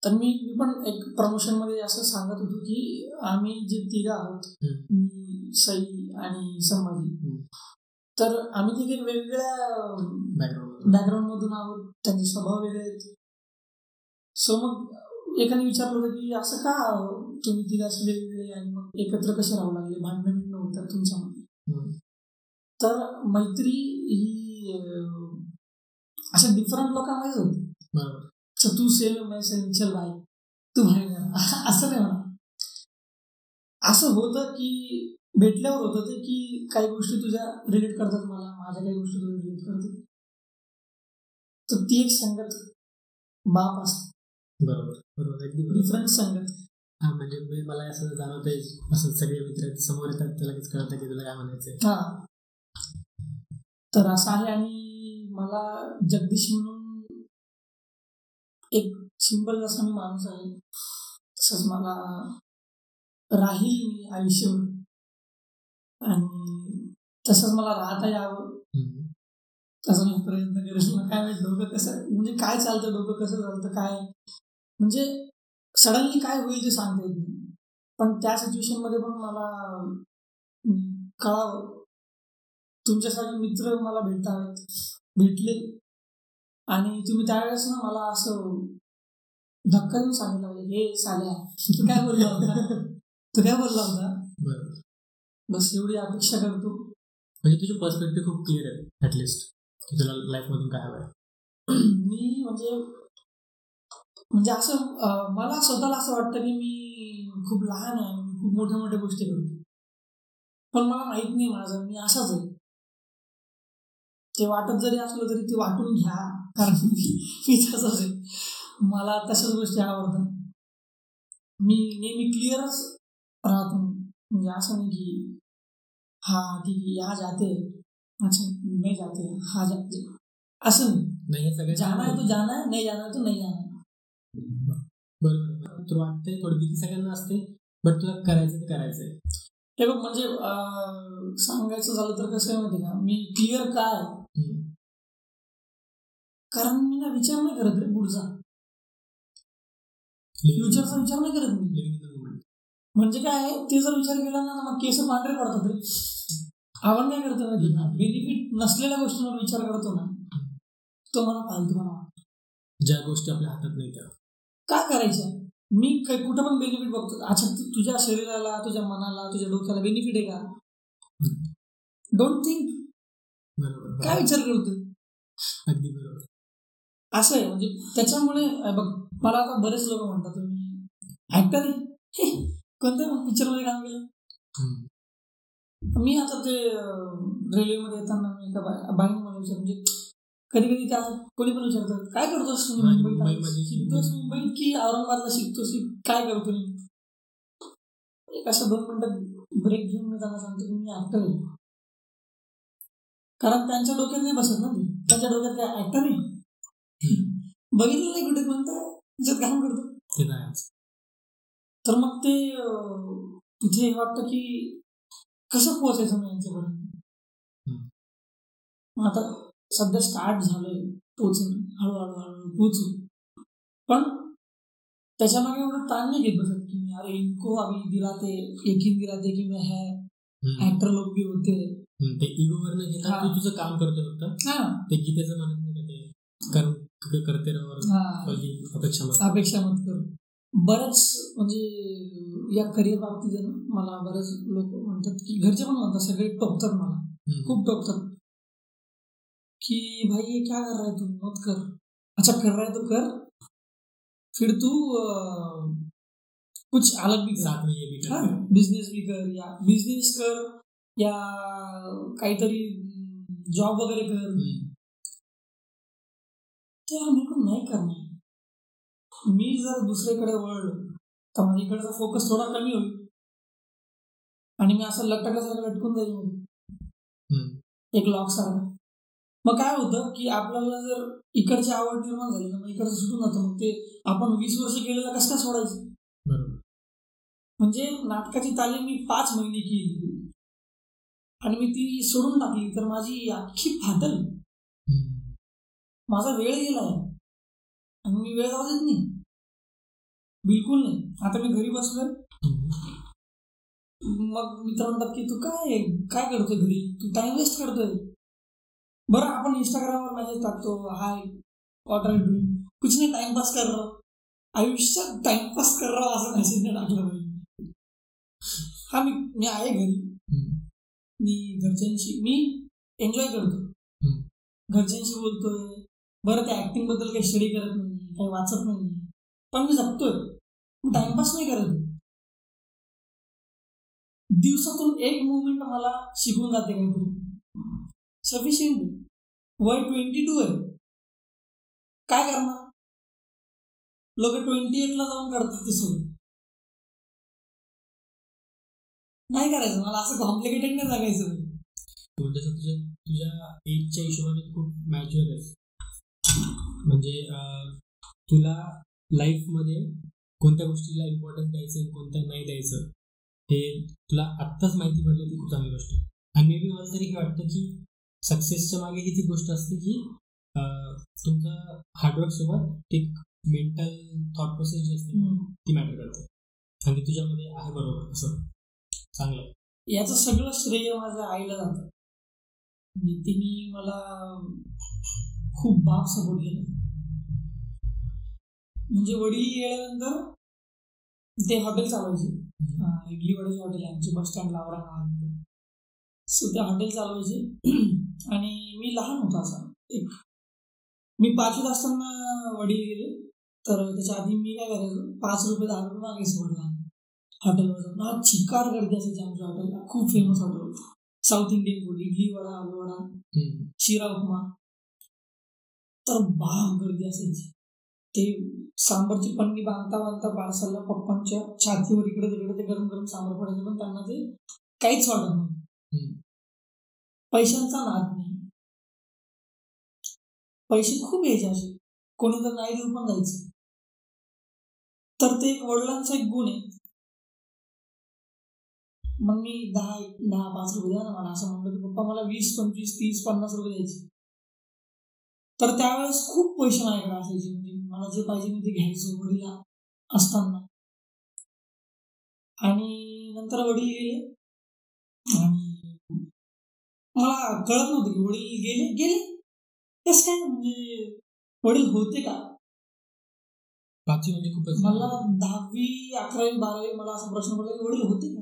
तर मी मी पण एक प्रमोशनमध्ये असं सांगत होतो की आम्ही जे तिघ आहोत. मी सई आणि संभाजी. तर आम्ही तिघे वेगवेगळ्या बॅकग्राऊंड मधून आहोत. त्यांचे स्वभाव वेगळे आहेत. सो मग एकाने विचारलं होतं की असं का तुम्ही तिघ असे वेगवेगळे आणि मग एकत्र कसे राहू लागले? भांडणं बिंडणं होतात तुमच्यामध्ये. तर मैत्री ही अशा डिफरंट लोकांमध्येच होती. बरोबर. तू सेम मैं सेम चल भाई तू भाई [laughs] असं नाही म्हणा. असं होतं की भेटल्यावर होतं ते की काही गोष्टी तुझ्या रिलेट करतात मला माझ्या काही गोष्टी तुला रिलेट करतात. तर ती एक संगत बाप असते. बरोबर बरोबर अगदी डिफरंट संगत. हा म्हणजे मी- मला असं जाणवतंय असं सगळे मित्र समोर येतात तर लगेच कळतं की तुला काय म्हणायचंय. हा. तर असं आहे आणि मला जगदीश म्हणून एक सिंपल जसा मी माणूस आहे तसंच मला राहील मी आयुष्यभर. आणि तसंच मला राहता यावं. तसा मी प्रयत्न करेल मला काय माहीत डोकं कसं म्हणजे काय चालतं डोकं कसं चालतं काय? म्हणजे सडनली काय होईल ते सांगता येत नाही. पण त्या सिच्युएशनमध्ये पण मला कळावं. तुमच्यासारखे मित्र मला भेटावेत भेटले. आणि तुम्ही त्यावेळेस ना मला असं धक्का देऊन सांगितलं हे साल्या तू काय बोलला होता? तू काय बोलला होता? बस एवढी अपेक्षा करतो. म्हणजे तुझे पर्स्पेक्टिव्ह खूप क्लिअर आहे ऍटलिस्ट की तुला लाईफ मधून काय हवंय. [clears throat] मी म्हणजे म्हणजे असं मला स्वतःला असं वाटतं की मी खूप लहान आहे मी खूप मोठ्या मोठ्या गोष्टी करतो. पण मला माहीत नाही माझं मी असाच आहे. ते वाटत जरी असलं तरी ते वाटून घ्या कारण मी तसाच आहे. मला तशाच गोष्टी आवडतात. मी नेहमी क्लिअरच राहतो. असं नाही की हा आहे या जाते अच्छा नाही जाते हा जाते असं. नाही हे सगळं जाना है तो जाना है नहीं जाना है तो नहीं जाना है बरोबर तुला वाटतंय थोडी भीती सगळ्यांना असते बट तुला करायचं ते करायचंय. हे बघ म्हणजे अं, सांगायचं झालं तर कसं आहे माहिती का? मी क्लिअर काय आहे? कारण मी ना विचार नाही करत रे पुढचा. फ्युचरचा विचार नाही करत मी. म्हणजे काय आहे, ते जर विचार केला ना मग केस पांढरे पडतात रे. आपण काय करतो माहिती का बेनिफिट नसलेल्या गोष्टींवर विचार करतो ना तो मला फालतू मला ज्या गोष्टी आपल्या हातात नाही त्या. काय करायचं मी काही कुठं पण बेनिफिट बघतो. अच्छा तुझ्या शरीराला तुझ्या मनाला तुझ्या डोक्याला बेनिफिट आहे का? डोंट थिंक बरोबर काय विचार करतोय अगदी बरोबर. असं आहे. म्हणजे त्याच्यामुळे बघ मला आता बरेच लोक म्हणतात तुम्ही ऍक्टर आहे. कोणत्या पिक्चरमध्ये काम केलं? मी आता ते रेल्वेमध्ये येताना मी एका बाई- बाईने मला विचार म्हणजे कधी कधी त्या कोणी पण विचारतात काय करतोस मुंबईत? शिकतोस मुंबईत की औरंगाबादला शिकतोस? की काय करतो नेमकं? एक असं दोन मिनिटं ब्रेक घेऊन मी त्यांना सांगतो की मी ऍक्टर आहे. कारण त्यांच्या डोक्यात नाही बसत ना ते. त्यांच्या डोक्यात काय ऍक्टर आहे? बघितलं नाही कुठे कोणता? त्याच्यात काम करतो. ते आहेच. तर मग ते तिथे वाटतं की कसं पोहोचायचं मग यांच्यापर्यंत? आता सध्या स्टार्ट झालंय पोचून हळूहळू हळूहळू पोचू पण त्याच्यामागे एवढं ताण नाही घेत बसत की मी अरे इनको अभी दिलाते यकीन दिलाते की मैं है. ऍक्टर लोक भी होते. ते इगो वर न घेता. तू तुझं काम करतो फक्त. हा. ते गीतेचं म्हणत नाही का ते? करते अपेक्षा मत. करू बरेच म्हणजे या करिअर बाबतीत मला बरेच लोक म्हणतात की घरचे पण म्हणतात सगळे टोकतात मला. खूप टोकतात कि भाई ये क्या कर रहा है तू? मत कर. अच्छा कर रहा है तो कर. फिर तू कुछ अलग भी कर. साथ में ये भी करते बिझनेस भी कर या बिझनेस कर या काहीतरी जॉब वगैरे कर. ते यार मेरे को नाही करणार मी जर दुसरीकडे वळलो तर माझ्या इकडचा फोकस थोडा कमी होईल. आणि मी असं लटकल्यासारखं लटकून जाईल. एक लॉक सारखं. मग काय होतं की आपल्याला जर इकडची आवड निर्माण झाली ना मग इकडचं सुटून जातं मग ते आपण वीस वर्ष केलेलं कसं काय सोडायचं? बरोबर. म्हणजे नाटकाची तालीम मी पाच महिने केली. आणि मी ती सोडून टाकली तर माझी अख्खी फाटल. माझा वेळ गेलाय आणि मी वेळ जाऊ देत नाही. बिलकुल नाही. आता मी घरी बसलोय. मग मित्र म्हणतात की तू काय काय करतोय घरी? तू टाइम वेस्ट करतोय. बरं आपण इंस्टाग्रामवर मेसेज टाकतो. हाय वॉट आर डुईंग कुछ नाही टाइमपास कर रहा. आयुष्यात टाइमपास कर रहा असं मेसेज नाही टाकलं पाहिजे हा मी मी आहे घरी. मी घरच्यांशी मी एन्जॉय करतो. घरच्यांशी बोलतोय. बरं त्या ऍक्टिंगबद्दल काही स्टडी करत नाही काही वाचत नाही पण मी जगतोय. टाइमपास नाही करत दिवसातून एक मुवमेंट मला शिकून जाते काहीतरी सफिशियंट वय ट्वेंटी टू आहे. काय करणार? लोक ट्वेंटी एटला जाऊन करतात ते सगळं. नाही करायचं. मला असं कॉम्प्लिकेटेड नाही जगायचं. तू म्हणजे तुझ्या तुझ्या एजच्या हिशोबाने खूप मॅच्युअर आहेस. म्हणजे तुला लाईफमध्ये कोणत्या गोष्टीला इम्पॉर्टन्स द्यायचं आणि कोणत्या नाही द्यायचं हे तुला आत्ताच माहिती पडली ती खूप चांगली गोष्ट आणि मे बी मला तरी हे वाटतं की सक्सेसच्या मागे ही ती गोष्ट असते की तुमचं हार्डवर्क सोबत एक मेंटल थॉट प्रोसेस जी असते ती मॅटर करते. आणि तुझ्यामध्ये आहे बरोबर असं. चांगलं आहे. याचं सगळं श्रेय माझ्या आईला जातं. तिने मला खूप बाप सपोर्ट केला. म्हणजे वडील गेल्यानंतर ते हॉटेल चालवायचे. इडली वड्याचे हॉटेल आहे आमचे बस स्टँडला औरंगाबादमध्ये सो ते हॉटेल चालवायचे. [clears throat] आणि मी लहान होतो असा एक. मी पाचवीत असताना वडील गेले. तर त्याच्या आधी मी काय करायचो पाच रुपये दहा रुपये मागायचो वडिलांना. हॉटेलवर जाऊन. हा चिकार गर्दी असायची आमच्या हॉटेलला. खूप फेमस हॉटेल होतं. South Indian food idli vada aloo vada. Sheera upma. तर बाप गर्दी असायची. ते सांबरची पन्नी बांधता बांधता पार्सलला पप्पांच्या छातीवर इकडे तिकडे ते गरम गरम सांबर पडायचं पण त्यांना ते काहीच वाटत हम्म. पैशांचा नाद नाही. पैसे खूप यायचे असे. कोणी तर नाही देऊ पण जायचं तर ते एक वडिलांचा एक गुण आहे. मग मी दहा दहा पाच रुपये द्या ना मला असं म्हणलं की पप्पा मला वीस पंचवीस तीस पन्नास रुपये द्यायचे. तर त्यावेळेस खूप पैसे माझ्याकडे असायचे. म्हणजे मला जे पाहिजे मी ते घ्यायचो वडील असताना. आणि नंतर वडील गेले. आणि मला कळत नव्हतं की वडील गेले गेले. कसं काय म्हणजे वडील होते का? पाचवी म्हणजे खूपच मला दहावी अकरावी बारावी मला असा प्रश्न पडला की वडील होते का?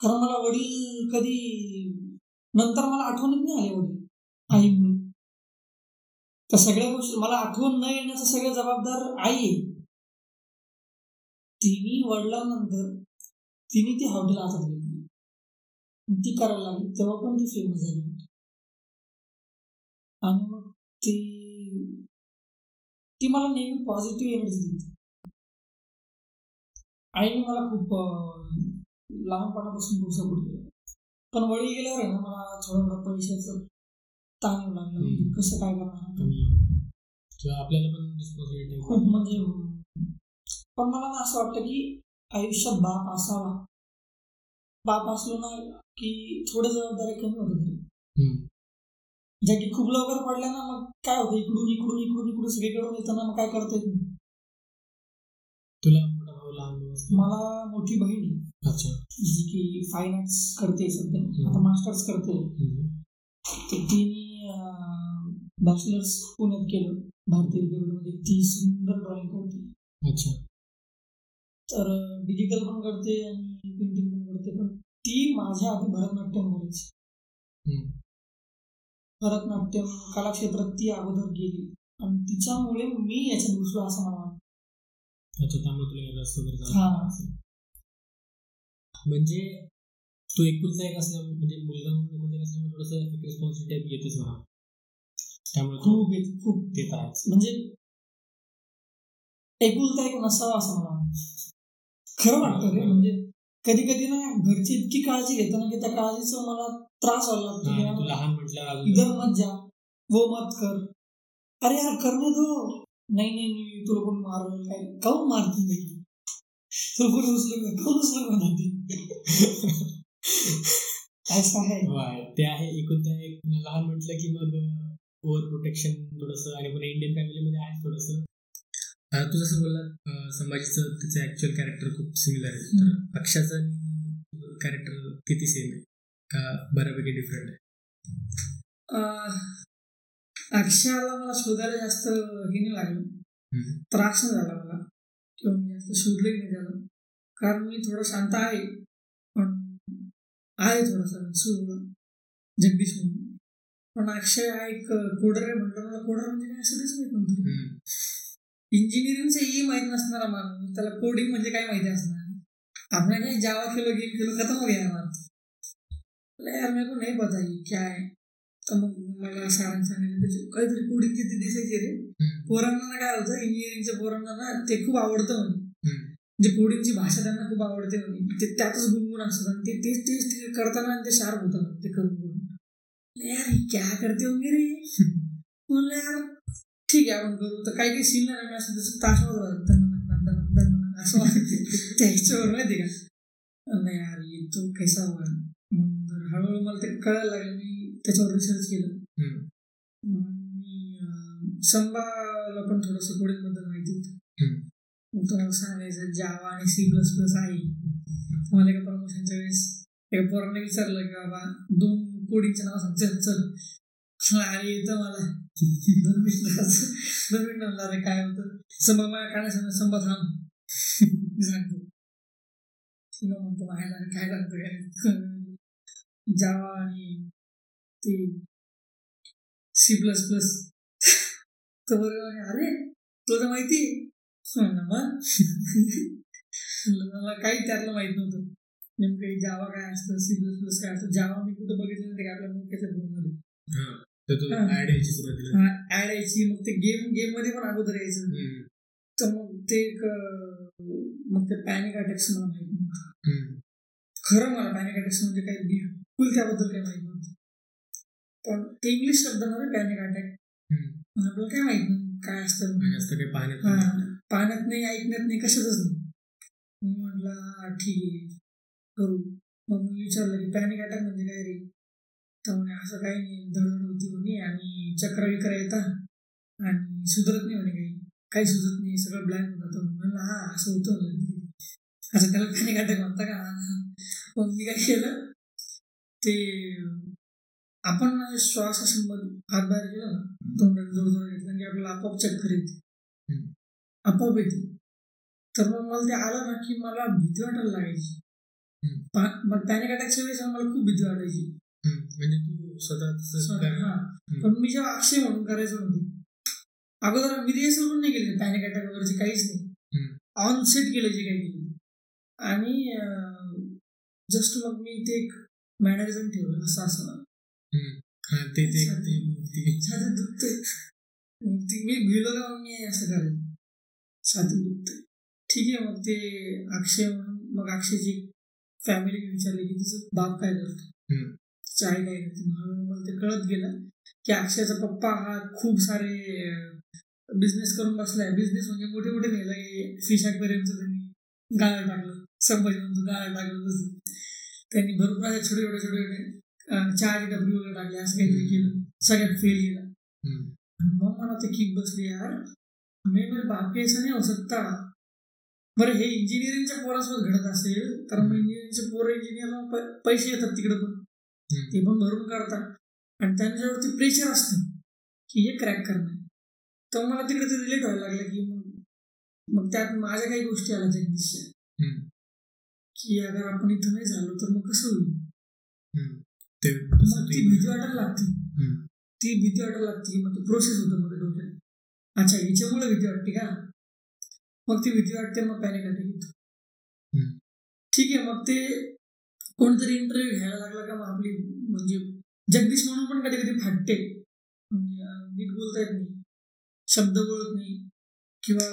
कारण मला वडील कधी नंतर मला आठवणीत नाही आले वडील. आईमुळे त्या सगळ्या गोष्टी मला आठवण न येण्याचा सगळं जबाबदार आई आहे. तिने वडिलांनंतर तिने ती हॉटेल हातात घेतली. ती करायला लागली. तेव्हा पण ती फेमस झाली होती. आणि मग ती ती मला नेहमी पॉझिटिव्ह एनर्जी देते. आईने मला खूप लहानपणापासून खूप सपोर्ट केला पण वडील गेल्यावर आहे ना मला थोडं थोडं पैशाचं ताण लागलं. कसं काय करणार आपल्याला पण खूप म्हणजे पण मला ना असं वाटतं की आयुष्यात बाप असावा. बाप असलो ना की थोडे जबाबदारी कमी होतात ज्या की खूप लवकर पडल्या ना मग काय होतं? इकडून इकडून इकडून इकडून सगळीकडून येताना मग काय करता येत नाही. तुला मोठा भाऊ लहान मला मोठी बहीण अच्छा. जी की फाईन आर्ट्स करते सध्या. आता मास्टर्स करते. तर तिने बॅचलर्स पुण्यात केलं. भारतीय विद्यापीठामध्ये. ती सुंदर ड्रॉइंग करते अच्छा. तर डिजिटल पण करते आणि पेंटिंग पण करते पण ती माझ्या आधी भरतनाट्यम करायची. हम्म. भरतनाट्यम कलाक्षेत्रात ती अगोदर गेली. आणि तिच्यामुळे मी याच्यात घुसलो असं मला वाटतं अच्छा त्यामुळे तुला रस वगैरे. म्हणजे तू एकुलता एक असल्या म्हणजे मुलगा म्हणून एकुलता एक असल्यामुळे थोडस एक रिस्पॉन्सिबिलिटी येतेच म्हणा. त्यामुळे खूप खूप देत आहेस म्हणजे एकुलता एक नसावा असं मला वाटतं. खरं वाटतं रे. म्हणजे कधी कधी ना घरची इतकी काळजी घेतं ना की त्या काळजीचा मला त्रास व्हायला लागतो. लहान अजून इधर मत जा वो मत कर. अरे यार करने दो. नाही नाही नाही तुला कोण मारल काय? काऊन मारतील नाही तुला कोणी उचलून काऊन उचलून म्हणतात ऐसा है वाय, ते आहे एकुलता एक लहान म्हटलं की मग ओव्हर प्रोटेक्शन थोडस आणि पुन्हा इंडियन फॅमिलीमध्ये आहे थोडस. तू जसं बोलला संभाजीचं त्याचं ऍक्च्युअल कॅरेक्टर खूप सिमिलर आहे. तर अक्षाचं कॅरेक्टर किती सेम आहे? का बऱ्यापैकी डिफरंट आहे? अं, अक्षयाला मला शोधायला जास्त हे नाही लागलं. त्रास नाही झाला मला. किंवा मी जास्त शोधलंही नाही त्याला. कारण मी थोडं शांत आहे. आहे थोडासा सुरू जगदीश म्हणून. पण अक्षय हा एक कोडर आहे म्हटलं मला कोडर म्हणजे काय असं तेच माहीत नव्हतं. हम्म. इंजिनिअरिंगचं ही माहीत नसणारा माणूस त्याला कोडिंग म्हणजे काय माहिती असणार? आपने काय जावा खेलो गेम खेलो खत्म हो गया हमारा यार मेरे को नहीं पता ये क्या? है तर मग मला सरांनी सांगितलं त्याची काहीतरी कोडिंग तिथे दिसायची रे. पोरांना काय होतं इंजिनिअरिंगच्या पोरांना ना ते खूप आवडतं म्हणे जे कोडिंगची भाषा त्यांना खूप आवडते. ते त्यातच गुणगुण असतात आणि ते तेच तेच ते करताना आणि ते शार्प होतं म्हणे ते करून करून. यार क्या करते होंगे रे? [laughs] म्हणलं यार ठीक आहे आपण करू. तर काही काही सीन आहे ना असं तसं तासावर असं [laughs] त्याच्यावर माहिती का? नाही यार तो कैसा हुआ? मग हळूहळू मला ते कळायला लागलं. मी त्याच्यावर रिसर्च केलं. मी संभाला पण थोडंसं कोडिंगबद्दल माहिती होतं हम्म. मग तुम्हाला सांगायचं जावा आणि सी प्लस प्लस आहे तुम्हाला एका प्रमोशनच्या वेळेस एका पोरांना विचारलं की बाबा दोन कोडिंगचे नाव सांग चल चल अरे येतं मला दोन मिनिटाचं दोन मिनिट अरे काय होतं संभा मला काय सांग सांगत संभा थांब मी सांगतो मग म्हणतो माहिती काय सांगतो काय जावा आणि ते सी प्लस प्लस तर बरोबर अरे तुला माहिती आहे? मग मला काही त्यातलं माहीत नव्हतं. नेमकं जावा काय असतं सी प्लस प्लस काय असतं जावा मी कुठं बघितलं नाही ते काय आपल्या मुख्याच्या फोनमध्ये. ऍड यायची सुरुवातीला ऍड यायची मग ते गेम गेममध्ये पण अगोदर यायचं. तर मग ते एक मग ते पॅनिक अटॅक्स मला माहीत नव्हतं. खरं मला पॅनिक अटॅक्स म्हणजे काही बिलकुल त्याबद्दल काही माहीत नव्हतं. पण ते इंग्लिश शब्द ना पॅनिक अटॅक. आपल्याला काय माहीत नाही काय असतं. जास्त काही पाहण्यात हा, नाही. ऐकण्यात नाही कशातच नाही. मी म्हटलं ठीक आहे करू. मग मी विचारलं की पॅनिक अटॅक म्हणजे काय रे? तर म्हणे असं काही नाही धडधड होती म्हणे आणि चक्र विक्र येतात आणि सुधरत नाही म्हणे काही. काही सुचत नाही सगळं ब्लँक होतं म्हणलं हा असं होतं म्हणलं असं त्याला पॅनिक अटॅक म्हणता का. मग मी काय केलं ते आपण ना श्वास असं मग हात बाहेर केला ना तोंडात जोर जोर घेतला की आपल्याला आपोआप चक्कर येते. आपोआप येते तर मग मला ते आलं ना की मला भीती वाटायला लागायची. मग पॅनिक अटॅकच्या वेळेस मला खूप भीती वाटायची. म्हणजे तू स्वतः हा. पण मी जेव्हा अक्षय म्हणून करायचं होते अगोदर मी रिहर्सल पण नाही केली पॅनिक अटॅक वगैरे काहीच नाही. ऑन सेट केलं जे काही केलं. आणि जस्ट मग मी ते एक मॅनरिझम ठेवलं असं असं. ते ते दुखते मी भिलो का मी असं करेन छाती दुखते ठीक आहे मग ते अक्षय म्हणून मग अक्षयची फॅमिली विचारली की तिचं बाप काय करतो. तिची आई काय करते? म्हणून मला ते कळत गेलं की अक्षयचा पप्पा हा खूप सारे बिझनेस करून बसलाय. बिझनेस म्हणजे मोठे मोठे नेलं. फिश ॲक्वेरियमचं त्यांनी गाळा टाकलं. संभाजी म्हणतो गाळा टाकलं तसं. त्यांनी भरपूर असे छोटे छोटे छोटे छोटे चहाचे डबरी वगैरे टाकले. असं काहीतरी केलं. सगळ्यात फेल गेला. मग मला ते किक बसली यार. मी मेरे बाप के ऐसा नाही हो सकता। बरं हे इंजिनिअरिंगच्या पोरासोबत घडत असेल तर मग इंजिनिअरिंगचे पोरं इंजिनिअर पैसे येतात तिकडे पण. ते पण भरून काढतात. आणि त्यांच्यावरती प्रेशर असतं की हे क्रॅक करणं. तर मला तिकडे ते रिलेट व्हायला लागलं की मग मग त्यात माझ्या काही गोष्टी आल्या जगदीशच्या. की अगर आपण इथं नाही झालो तर मग कसं होईल. ते मग ती भीती वाटायला लागते. ती भीती वाटायला लागते मग ते प्रोसेस होतं मध्ये डोक्यात. अच्छा याच्यामुळे भीती वाटते का? मग ती भीती वाटते मग पॅनिक अटॅक येतो. ठीक आहे मग ते कोणतरी इंटरव्ह्यू घ्यायला लागला का? मग आपली म्हणजे जगदीश म्हणून पण कधी कधी फाटते. म्हणजे नीट बोलता येत नाही. शब्द बोलत नाही. किंवा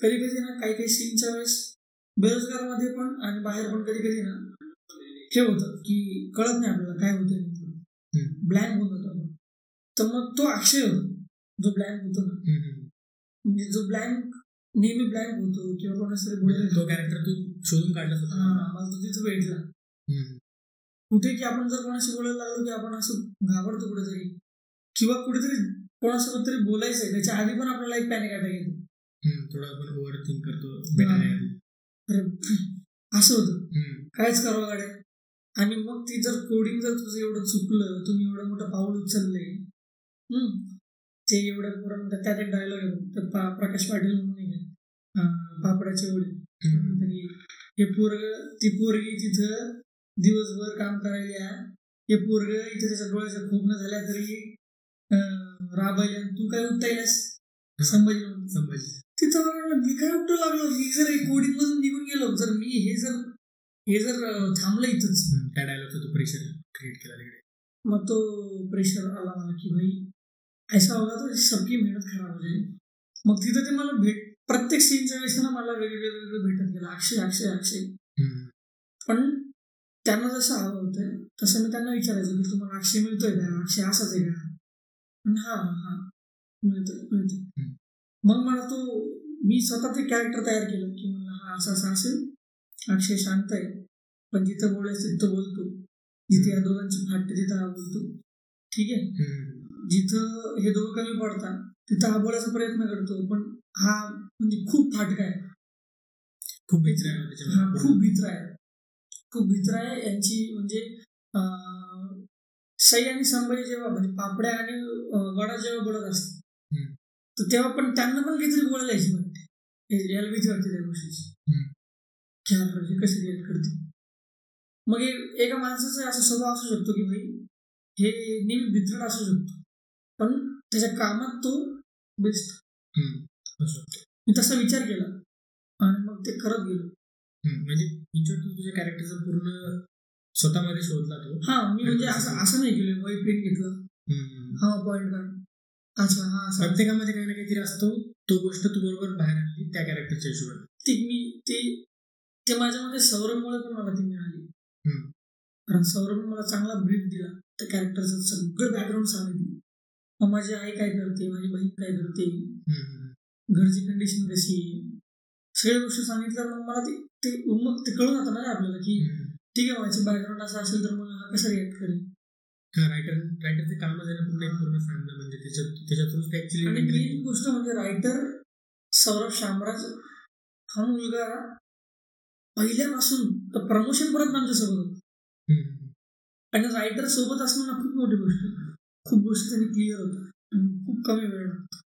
कधी कधी ना काही काही सीनच्या वेळेस बेरोजगारमध्ये पण आणि बाहेर पण कधी कधी ना हे होतं की कळत नाही आपल्याला काय होतं. ब्लँक जातो आपण. तर मग तो अक्षय होतो. जो ब्लँक होतो ना. म्हणजे जो ब्लँक नेहमी ब्लँक होतो किंवा कोणाच तरी म्हणजे तो कॅरेक्टर तू शोधून काढलास होता हा मला तो तिथं भेटला. कुठे की आपण जर कोणाशी बोलायला लागलो की आपण असं घाबरतो कुठेतरी किंवा कुठेतरी कोणासोबत तरी बोलायचंय त्याच्या आधी पण आपल्याला एक पॅनिक अटॅक येतो. थोडं आपण ओव्हर थिंक करतो अरे असं होतं. कायच करावं गाड्या आणि मग ती जर कोडिंग जर तुझं एवढं चुकलं तुम्ही एवढं मोठं पाऊल उचललंय ते एवढ्या पोरांना त्या- त्यात एक डायलॉग आहे पा प्रकाश पाटील म्हणून पापडाचे वडील. हे पोरग ती पोरगी तिथं दिवसभर काम करायला हे पोरग इथं त्याच्या डोळ्याच्या खूप न झाल्या तरी राबायला तू काय उठतायलास हा. संभाजी संभाजी. तिथं मी काय उपटू लागलो? मी जर कोडिंग मधून निघून गेलो जर मी हे जर हे जर थांबलं इथंच. त्या डायलॉगचा तो प्रेशर क्रिएट केला तिकडे. मग तो प्रेशर आला मला की भाई ऐसा होगा तो सबकी मेहनत खराब हो जाईल मग तिथं ते मला भेट प्रत्येक सीनच्या वेळेस ना मला वेगवेगळं वेगळं भेटत गेलं. अक्षय अक्षय अक्षय. पण त्यांना जसं हवं होतं तसं मी त्यांना विचारायचं की तुम्हाला अक्षय मिळतोय का? अक्षय असाच आहे का? पण हा हा. मिळतोय मिळतोय. मग मला तो मी स्वतः ते कॅरेक्टर तयार केलं की म्हणलं हा असं असं असेल. अक्षय शांत आहे. पण जिथं बोलायचं तिथं बोलतो. जिथे या दोघांची फाटते तिथं हा बोलतो. ठीक आहे. जिथं हे दोघं कमी पडतात तिथं हा बोलायचा प्रयत्न करतो पण हा म्हणजे खूप फाटका आहे. खूप भित्र आहे हा खूप भित्र आहे. खूप भित्र आहे. यांची म्हणजे अं, सई आणि संभाजी जेव्हा म्हणजे पापड्या आणि वडा जेव्हा बोलत असतात. तर तेव्हा पण त्यांना पण काहीतरी बोलायला यायची वाटते. हे- याला भीती वाटते त्या गोष्टीची. यार हे कसे रिॲक्ट करते? मग एका माणसाचा असा स्वभाव असू शकतो की भाई हे नेहमी भित्रट असू शकतो. पण त्याच्या कामात तो बेस्ट. मी तसा विचार केला आणि मग ते करत गेलो. म्हणजे तू तुझ्या कॅरेक्टरचा पूर्ण स्वतःमध्ये शोधला तो? हा मी म्हणजे असं असं नाही केलं. वाईट पेन घेतलं. हा पॉइंट काढ अच्छा हा प्रत्येकामध्ये काही ना काहीतरी असतो. तो गोष्ट तू बरोबर बाहेर आणली त्या कॅरेक्टरच्या हिशोबाने. ती मी ते ते माझ्यामध्ये सौरभमुळे पण मला ती मिळाली. कारण सौरभने मला चांगला ब्रीफ दिला. त्या कॅरेक्टरचं सगळं बॅकग्राऊंड सांगितलं. माझी आई काय करते? माझी बहीण काय करते. घरची कंडिशन कशी सगळ्या गोष्टी सांगितल्या मग मला ते ते मग ते कळून जातं ना आपल्याला की. ठीक आहे माझी बॅकग्राऊंड असं असेल तर मग हा कसा रिॲक्ट करेल? रायटर रायटरचे ना पूर्ण एक पूर्ण सांगणं. म्हणजे त्याच्यात त्याच्या थ्रूच ते आणि ऍक्च्युली मेन गोष्ट म्हणजे रायटर सौरभ शामराज हा मुलगा पहिल्यापासून तर प्रमोशन पर्यंत आमच्यासोबत होता आणि रायटर सोबत असणं ना खूप मोठी गोष्ट. आहे. खूप गोष्टी त्यांनी क्लिअर होतात खूप कमी वेळ लागतो.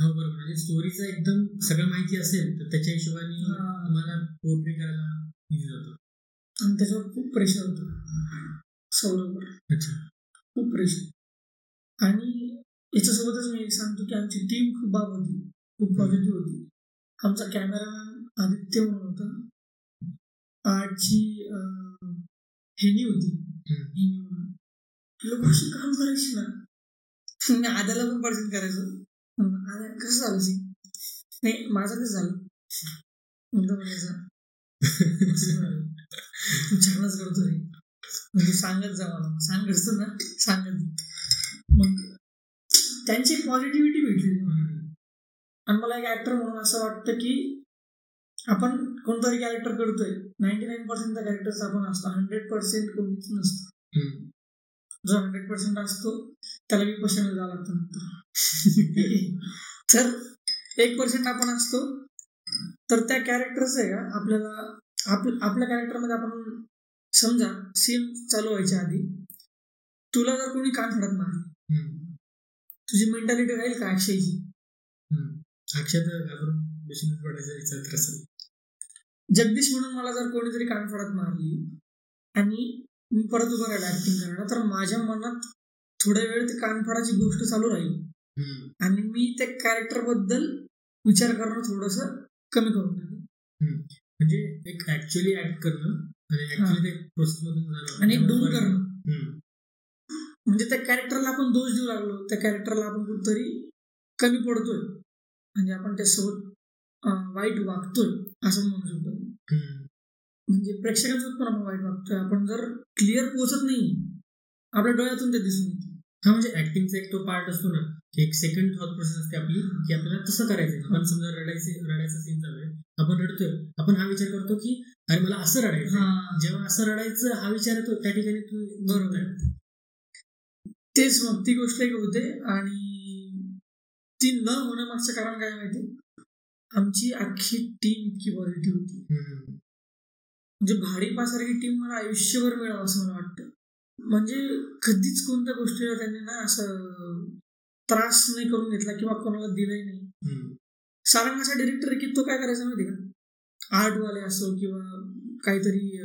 हो बरोबर. म्हणजे स्टोरीचं एकदम सगळं माहिती असेल तर त्याच्या हिशोबाने. तुम्हाला पोर्ट्रे करायला इझी जातं. आणि त्याच्यावर खूप प्रेशर होतं. सौरभवर. अच्छा. खूप प्रेशर आणि याच्यासोबतच मी सांगतो की आमची टीम खूप बाब होती. खूप पॉझिटिव्ह होती. आमचा कॅमेरामॅन आदित्य म्हणून होता. अं, हेनी होती. हम्म. काम करायची ना. मी आद्याला पण पर्सेंट करायचो. हं, आद्या कसं झालं सी नाही माझं कसं झालं? म्हणतो म्हणायचा झालं. छानच करतो रे. म्हणजे सांगत जा मला. सांगत ना. सांगत मग त्यांची पॉझिटिव्हिटी भेटली आणि मला एक ऍक्टर म्हणून असं वाटतं की आपण कोणतरी कॅरेक्टर करतोय. नाईन्टी नाईन पर्सेंट त्या कॅरेक्टरचा आपण असतो. हंड्रेड पर्सेंट कोणीच नसतो. जो हंड्रेड पर्सेंट असतो त्याला बी पर्सेंट जावं लागतं नंतर [laughs] तर एक पर्सेंट आपण असतो तर त्या कॅरेक्टरचं आहे का आपल्याला आप आपल्या कॅरेक्टरमध्ये आपण समजा सीन चालू व्हायच्या आधी तुला जर कोणी कान फडत मारली. तुझी मेंटॅलिटी राहील का अक्षयची. अक्षय तर घाबरून बेशुद्ध पडायचा विचार असेल जगदीश म्हणून मला जर कोणीतरी कान फडत मारली आणि मी परत उभं राहिला ऍक्टिंग करायला. तर माझ्या मनात थोड्या वेळ ते कानफडाची गोष्ट चालू राहील. आणि मी त्या कॅरेक्टरबद्दल विचार करणं थोडस कमी करून टाकेन म्हणजे एक ऍक्च्युअली ऍक्ट करणं आणि डूम करणं. म्हणजे त्या कॅरेक्टरला आपण दोष देऊ लागलो. त्या कॅरेक्टरला आपण कुठतरी कमी पडतोय. म्हणजे आपण त्यासोबत वाईट वागतोय असं म्हणू शकतो. म्हणजे प्रेक्षकांसोबत पण आपण वाईट वागतोय आपण जर क्लिअर पोहोचत नाही आपल्या डोळ्यातून ते दिसून येते. हा म्हणजे ऍक्टिंगचा एक तो पार्ट असतो ना एक सेकंड थॉट प्रोसेस असते आपली की आपल्याला तसं करायचं आपण समजा रडायचे रडायचा सीन चालू आहे आपण रडतोय. आपण हा विचार करतो की अरे मला असं रडायचं हा. जेव्हा असं रडायचं हा विचार येतो त्या ठिकाणी तू बरोबर. आहे. तेच मग ती गोष्ट एक होते आणि ती न होण्यामागचं कारण काय माहिती? आमची अख्खी टीम इतकी पॉझिटिव्ह होती. म्हणजे भाडीपासारखी टीम मला आयुष्यभर मिळावं असं मला वाटतं. म्हणजे कधीच कोणत्या गोष्टीला त्यांनी ना असं त्रास नाही करून घेतला किंवा कोणाला दिलाही नाही. सारंग असा डिरेक्टर आहे की तो काय करायचा माहिती का? आर्टवाले असो किंवा काहीतरी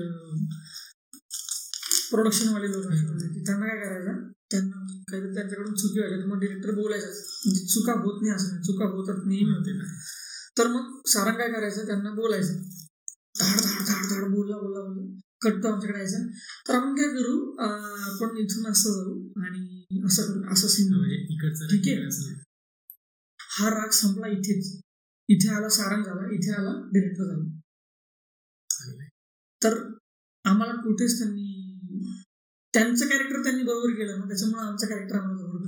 प्रोडक्शनवाले लोक असो की त्यांना काय करायचं? त्यांना काहीतरी त्यांच्याकडून चुकी व्हायच्या मग डिरेक्टर बोलायचा. म्हणजे चुका होत नाही असं चुका होतात नेहमी. होते तर मग सारंग काय करायचं? त्यांना बोलायचं. धाड धाड धाड धाड बोलला बोलला बोलला. कट्टो आमच्याकडे यायचा तर आपण काय करू आपण इथून असं जाऊ आणि असं करू असं सीन म्हणजे इकडचं ठीक आहे. हा राग संपला इथेच. इथे आला सारंग झाला इथे आला डिरेक्टर झाला. तर आम्हाला कुठेच त्यांनी त्यांचं कॅरेक्टर त्यांनी बरोबर केलं ना त्याच्यामुळे आमचं कॅरेक्टर आम्हाला बरोबर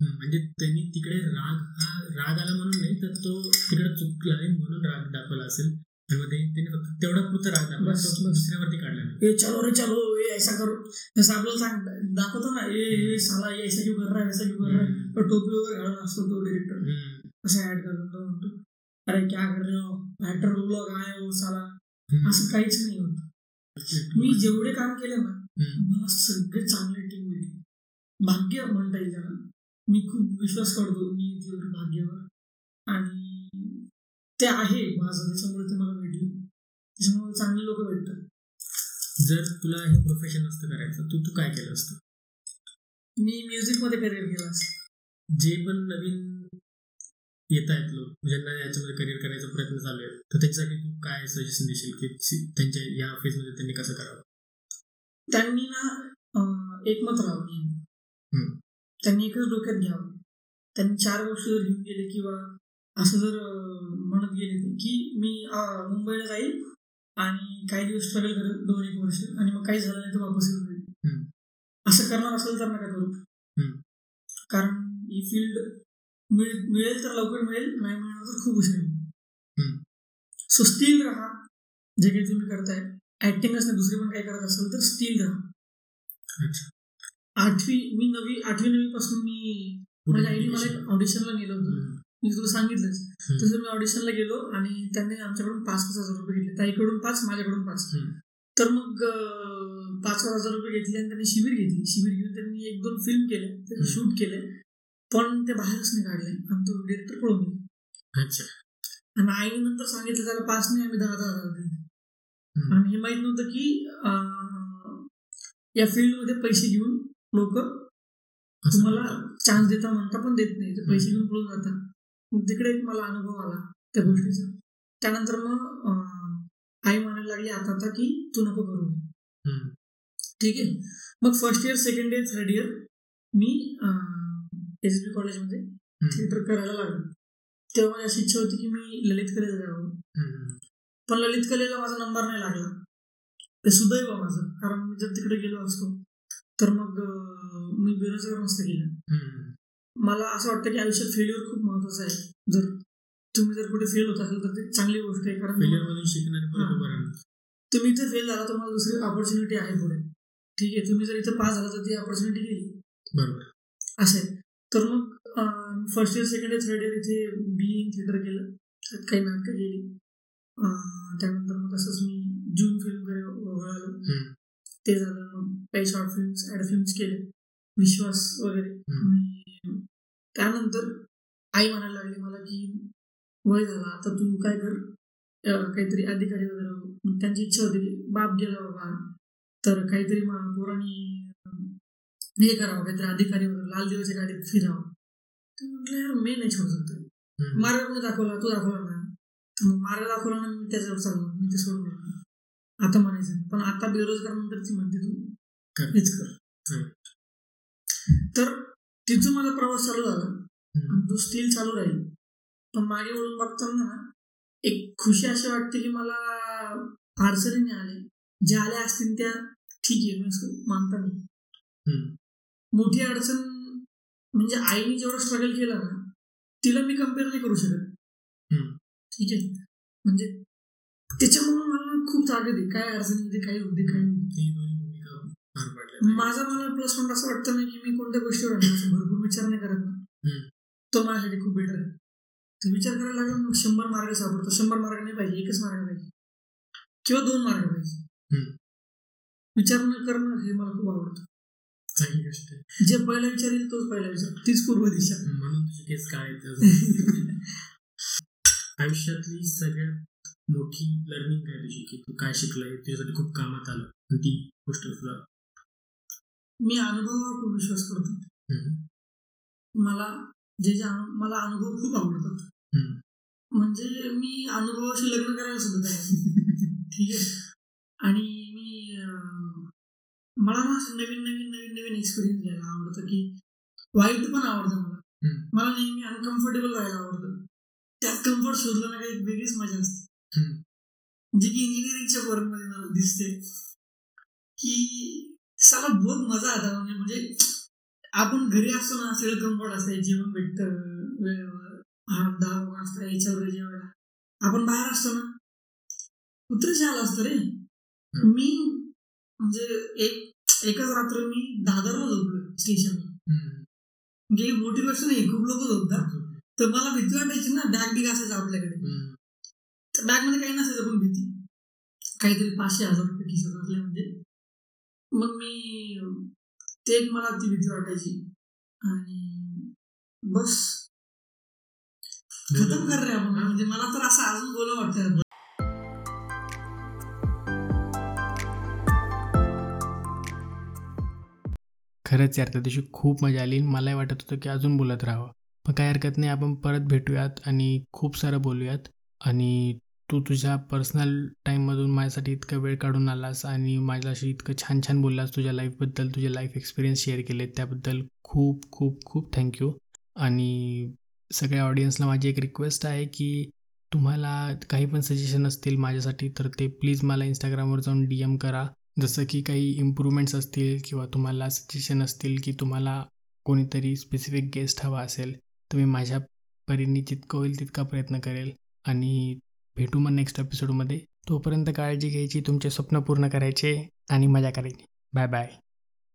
हम्म, म्हणजे त्यांनी तिकडे राग हा राग आला म्हणून नाही तर तो तिकडे चुकला आहे म्हणून राग दाखवला असेल. तेवढा पुरता राग दाखवला बस, तो बस. दुसऱ्यावरती काढला. ए चलो रे चलो. ए ऐसा करो. जसं आपल्याला सांग दाखवतो ना ए ए साला ये ऐसा क्यों कर रहा है ऐसा क्यों कर रहा है? तो टोपी वगैरे घालून असतो तो डिरेक्टर असं ऍड करून तो म्हणतो अरे क्या कर रहे हो? ऍक्टर बोललो काय हो साला. असं काहीच नाही होत. मी जेवढे काम केले ना मला सगळे चांगले टीम मिळते भाग्य म्हणता येईल त्याला. मी खूप विश्वास करतो नियतीवर भाग्यावर. आणि ते आहे माझं त्याच्यामुळे ते मला त्याच्यामुळे चांगले लोक भेटतात. जर तुला हे प्रोफेशन असतं करायचं तू तू काय केलं असतं? मी म्युझिकमध्ये करिअर केलं असं जे पण नवीन येत आहेत लोक ज्यांना याच्यामध्ये करिअर करायचा प्रयत्न चालू आहे तर त्याच्यासाठी तू काय सजेशन देशील की त्यांच्या या फेजमध्ये त्यांनी कसं करावं? त्यांनी ना एकमत राहावं. त्यांनी एकच डोक्यात घ्यावं. त्यांनी चार गोष्टी जर घेऊन गेले किंवा असं जर म्हणत गेले की मी मुंबईला जाईल आणि काही दिवस स्ट्रगल करेल दोन एक वर्ष आणि मग काही झालं नाही तर वापस येऊन. जाईल असं करणार असेल तर नका करू. कारण ही फील्ड मिळेल तर लवकर मिळेल नाही मिळणार तर खूप उशीर. सो स्टील राहा. जे काही तुम्ही करताय ऍक्टिंगच नाही दुसरी पण काही करत असेल तर स्टील राहा. अच्छा. आठवी मी नवी आठवी नवी पासून मी माझ्या आईने मला ऑडिशनला नेलं होतं. मी तुला सांगितलंच. तसं मी ऑडिशनला गेलो आणि त्यांनी आमच्याकडून पाच पाच हजार रुपये घेतले. ताईकडून पाच माझ्याकडून पाच. तर मग पाच पाच हजार रुपये घेतले आणि त्यांनी शिबिर घेतली. शिबिर घेऊन त्यांनी एक दोन फिल्म केले त्याचे. शूट केले. पण ते बाहेरच नाही काढले आणि तो डिरेक्टर पळून गेला. आणि आईने नंतर सांगितलं त्याला पाच नाही आम्ही दहा दहा हजार दिले. आणि हे माहीत नव्हतं की या फील्डमध्ये पैसे घेऊन लोक तुम्हाला चान्स देता म्हणता पण देत नाही. ते पैसे घेऊन पळून जातात. तिकडे एक मला अनुभव आला त्या गोष्टीचा. त्यानंतर मग आई म्हणायला लागली आता आता की तू नको करू. ठीक आहे. मग first year second year third year मी एस बी कॉलेजमध्ये थिएटर करायला लागलो. तेव्हा माझी अशी इच्छा होती की मी ललित कलेला जावं. पण ललित कलेला माझा नंबर नाही लागला. ते सुदैव माझं कारण मी जर तिकडे गेलो असतो तर मग मी बेरोजगार नसतं गेलं. मला असं वाटतं की आयुष्यात फेल्युअर खूप महत्वाचं आहे. जर तुम्ही जर कुठे फेल होत असेल तर ते चांगली गोष्ट आहे कारण Failure मधून शिकणार. तुम्ही इथे फेल झाला तुम्हाला दुसरी ऑपॉर्च्युनिटी आहे पुढे. ठीक आहे तुम्ही जर इथे पास झाला तर ती ऑपॉर्च्युनिटी गेली. बरोबर. असं आहे. तर मग first year second year third year इथे बी इन थिएटर केलं. त्यात काही नाटकं अं, त्यानंतर मग तसंच मी जून फिल्मकडे वळालो. ते झालं मग काही शॉर्ट फिल्म्स ॲड फिल्म्स केले. विश्वास वगैरे. हम्म. त्यानंतर आई म्हणायला लागली मला की वय झाला आता तू काय कर काहीतरी अधिकारी वगैरे हो. त्यांची इच्छा होती बाप गेला बाबा तर काहीतरी पोरांनी हे करावं काहीतरी अधिकारी वगैरे लाल दिवाच्या गाडीत फिरावं. तर म्हटलं यार मी नाही छोडू शकतो. मार्ग कोणी दाखवला? तू दाखवला ना. तर मग मार्ग दाखवला ना मी त्याच्यावर चाललो. मी ते सोडून दिलं आता म्हणायचं पण आता बेरोजगार नंतर ती म्हणते तू. हेच कर. तर तिथून माझा प्रवास चालू झाला. तो स्टील चालू राहील. पण मागे वळून बघताना ना एक खुशी अशी वाटते की मला अडचणी नाही आल्या ज्या आल्या असतील त्या ठीक आहे मी मानता नाही. मोठी अडचण म्हणजे आईने जेवढं स्ट्रगल केलं ना तिला मी कंपेअर नाही करू शकत. ठीक आहे? म्हणजे त्याच्यामुळे मला खूप ताकद आहे. काय अडचणी होते काही होते काही होते माझा मला प्लस पॉईंट असं वाटतं ना की मी कोणत्या गोष्टीवर भरपूर विचार नाही करत ना. तो माझ्यासाठी खूप बेटर आहे. तो विचार करायला लागला मग शंभर मार्ग सापडतो. शंभर मार्ग नाही पाहिजे एकच मार्ग पाहिजे. किंवा दोन मार्ग पाहिजे. विचार न करणं हे मला खूप आवडतं. चांगली गोष्ट आहे. जे पहिला विचार येईल तोच पहिला विचार. तीच पूर्व दिशा. [laughs] म्हणून तुझे केस काय. [laughs] आयुष्यातली सगळ्यात मोठी लर्निंग काय तुझी? की तू काय शिकलाय? तुझ्यासाठी खूप कामात आलं. ती गोष्ट तुला मी अनुभवावर खूप विश्वास करतो. मला जे जे मला अनुभव खूप आवडतात. म्हणजे मी अनुभवाशी लग्न करायला सुद्धा. ठीक आहे आणि मी मला ना नवीन नवीन नवीन नवीन एक्सपिरियन्स घ्यायला आवडतं की वाईट पण आवडतं मला. मला नेहमी अनकम्फर्टेबल राहायला आवडतं त्यात कम्फर्ट शोधलं ना काही एक वेगळीच मजा असते. जे की इंजिनिअरिंगच्या वर्कमध्ये मला दिसते की साला बहुत मजा आता म्हणजे म्हणजे आपण घरी असतो ना सगळं कम्फर्ट असतं जेवण भेटतं वेळेवर दहा वाजता याच्यावर जेवायला. आपण बाहेर असतो ना कुत्र झालं असतं रे. मी म्हणजे एक एकच रात्र मी दादरला झोपलो स्टेशनला. म्हणजे ही मोठी गोष्ट नाही खूप लोक झोपतात. तर मला भीती वाटायची ना बॅग बिग असायचं आपल्याकडे. हम्म. तर बॅगमध्ये काही नसायचं पण भीती. काहीतरी पाचशे हजार रुपये खिशात असले म्हणजे मग मी ते मला ती भीती वाटायची. आणि बस. खतम कर रे आपण. म्हणजे मला तर असं अजून बोला वाटतं खरंच यार त्या दिवशी खूप मजा आली. मलाही वाटत होतं की अजून बोलत राहावं. पण काही हरकत नाही आपण परत भेटूयात आणि खूप सारं बोलूयात. आणि तू तुझ्या पर्सनल टाईममधून माझ्यासाठी इतका वेळ काढून आलास आणि माझ्याशी इतकं छान छान बोललास तुझ्या लाईफबद्दल तुझे लाईफ एक्सपिरियन्स शेअर केले त्याबद्दल खूप खूप खूप थँक्यू आणि सगळ्या ऑडियन्सला माझी एक रिक्वेस्ट आहे की तुम्हाला काही पण सजेशन असतील माझ्यासाठी तर ते प्लीज मला इंस्टाग्रामवर जाऊन डी एम करा. जसं की काही इम्प्रूव्हमेंट्स असतील किंवा तुम्हाला सजेशन असतील की तुम्हाला कोणीतरी स्पेसिफिक गेस्ट हवा असेल तर मी माझ्या परीने जितकं होईल तितका प्रयत्न करेल. आणि भेटू मग नेक्स्ट एपिसोडमध्ये तोपर्यंत काळजी घ्यायची तुमचे स्वप्न पूर्ण करायचे आणि मजा करायची. Bye bye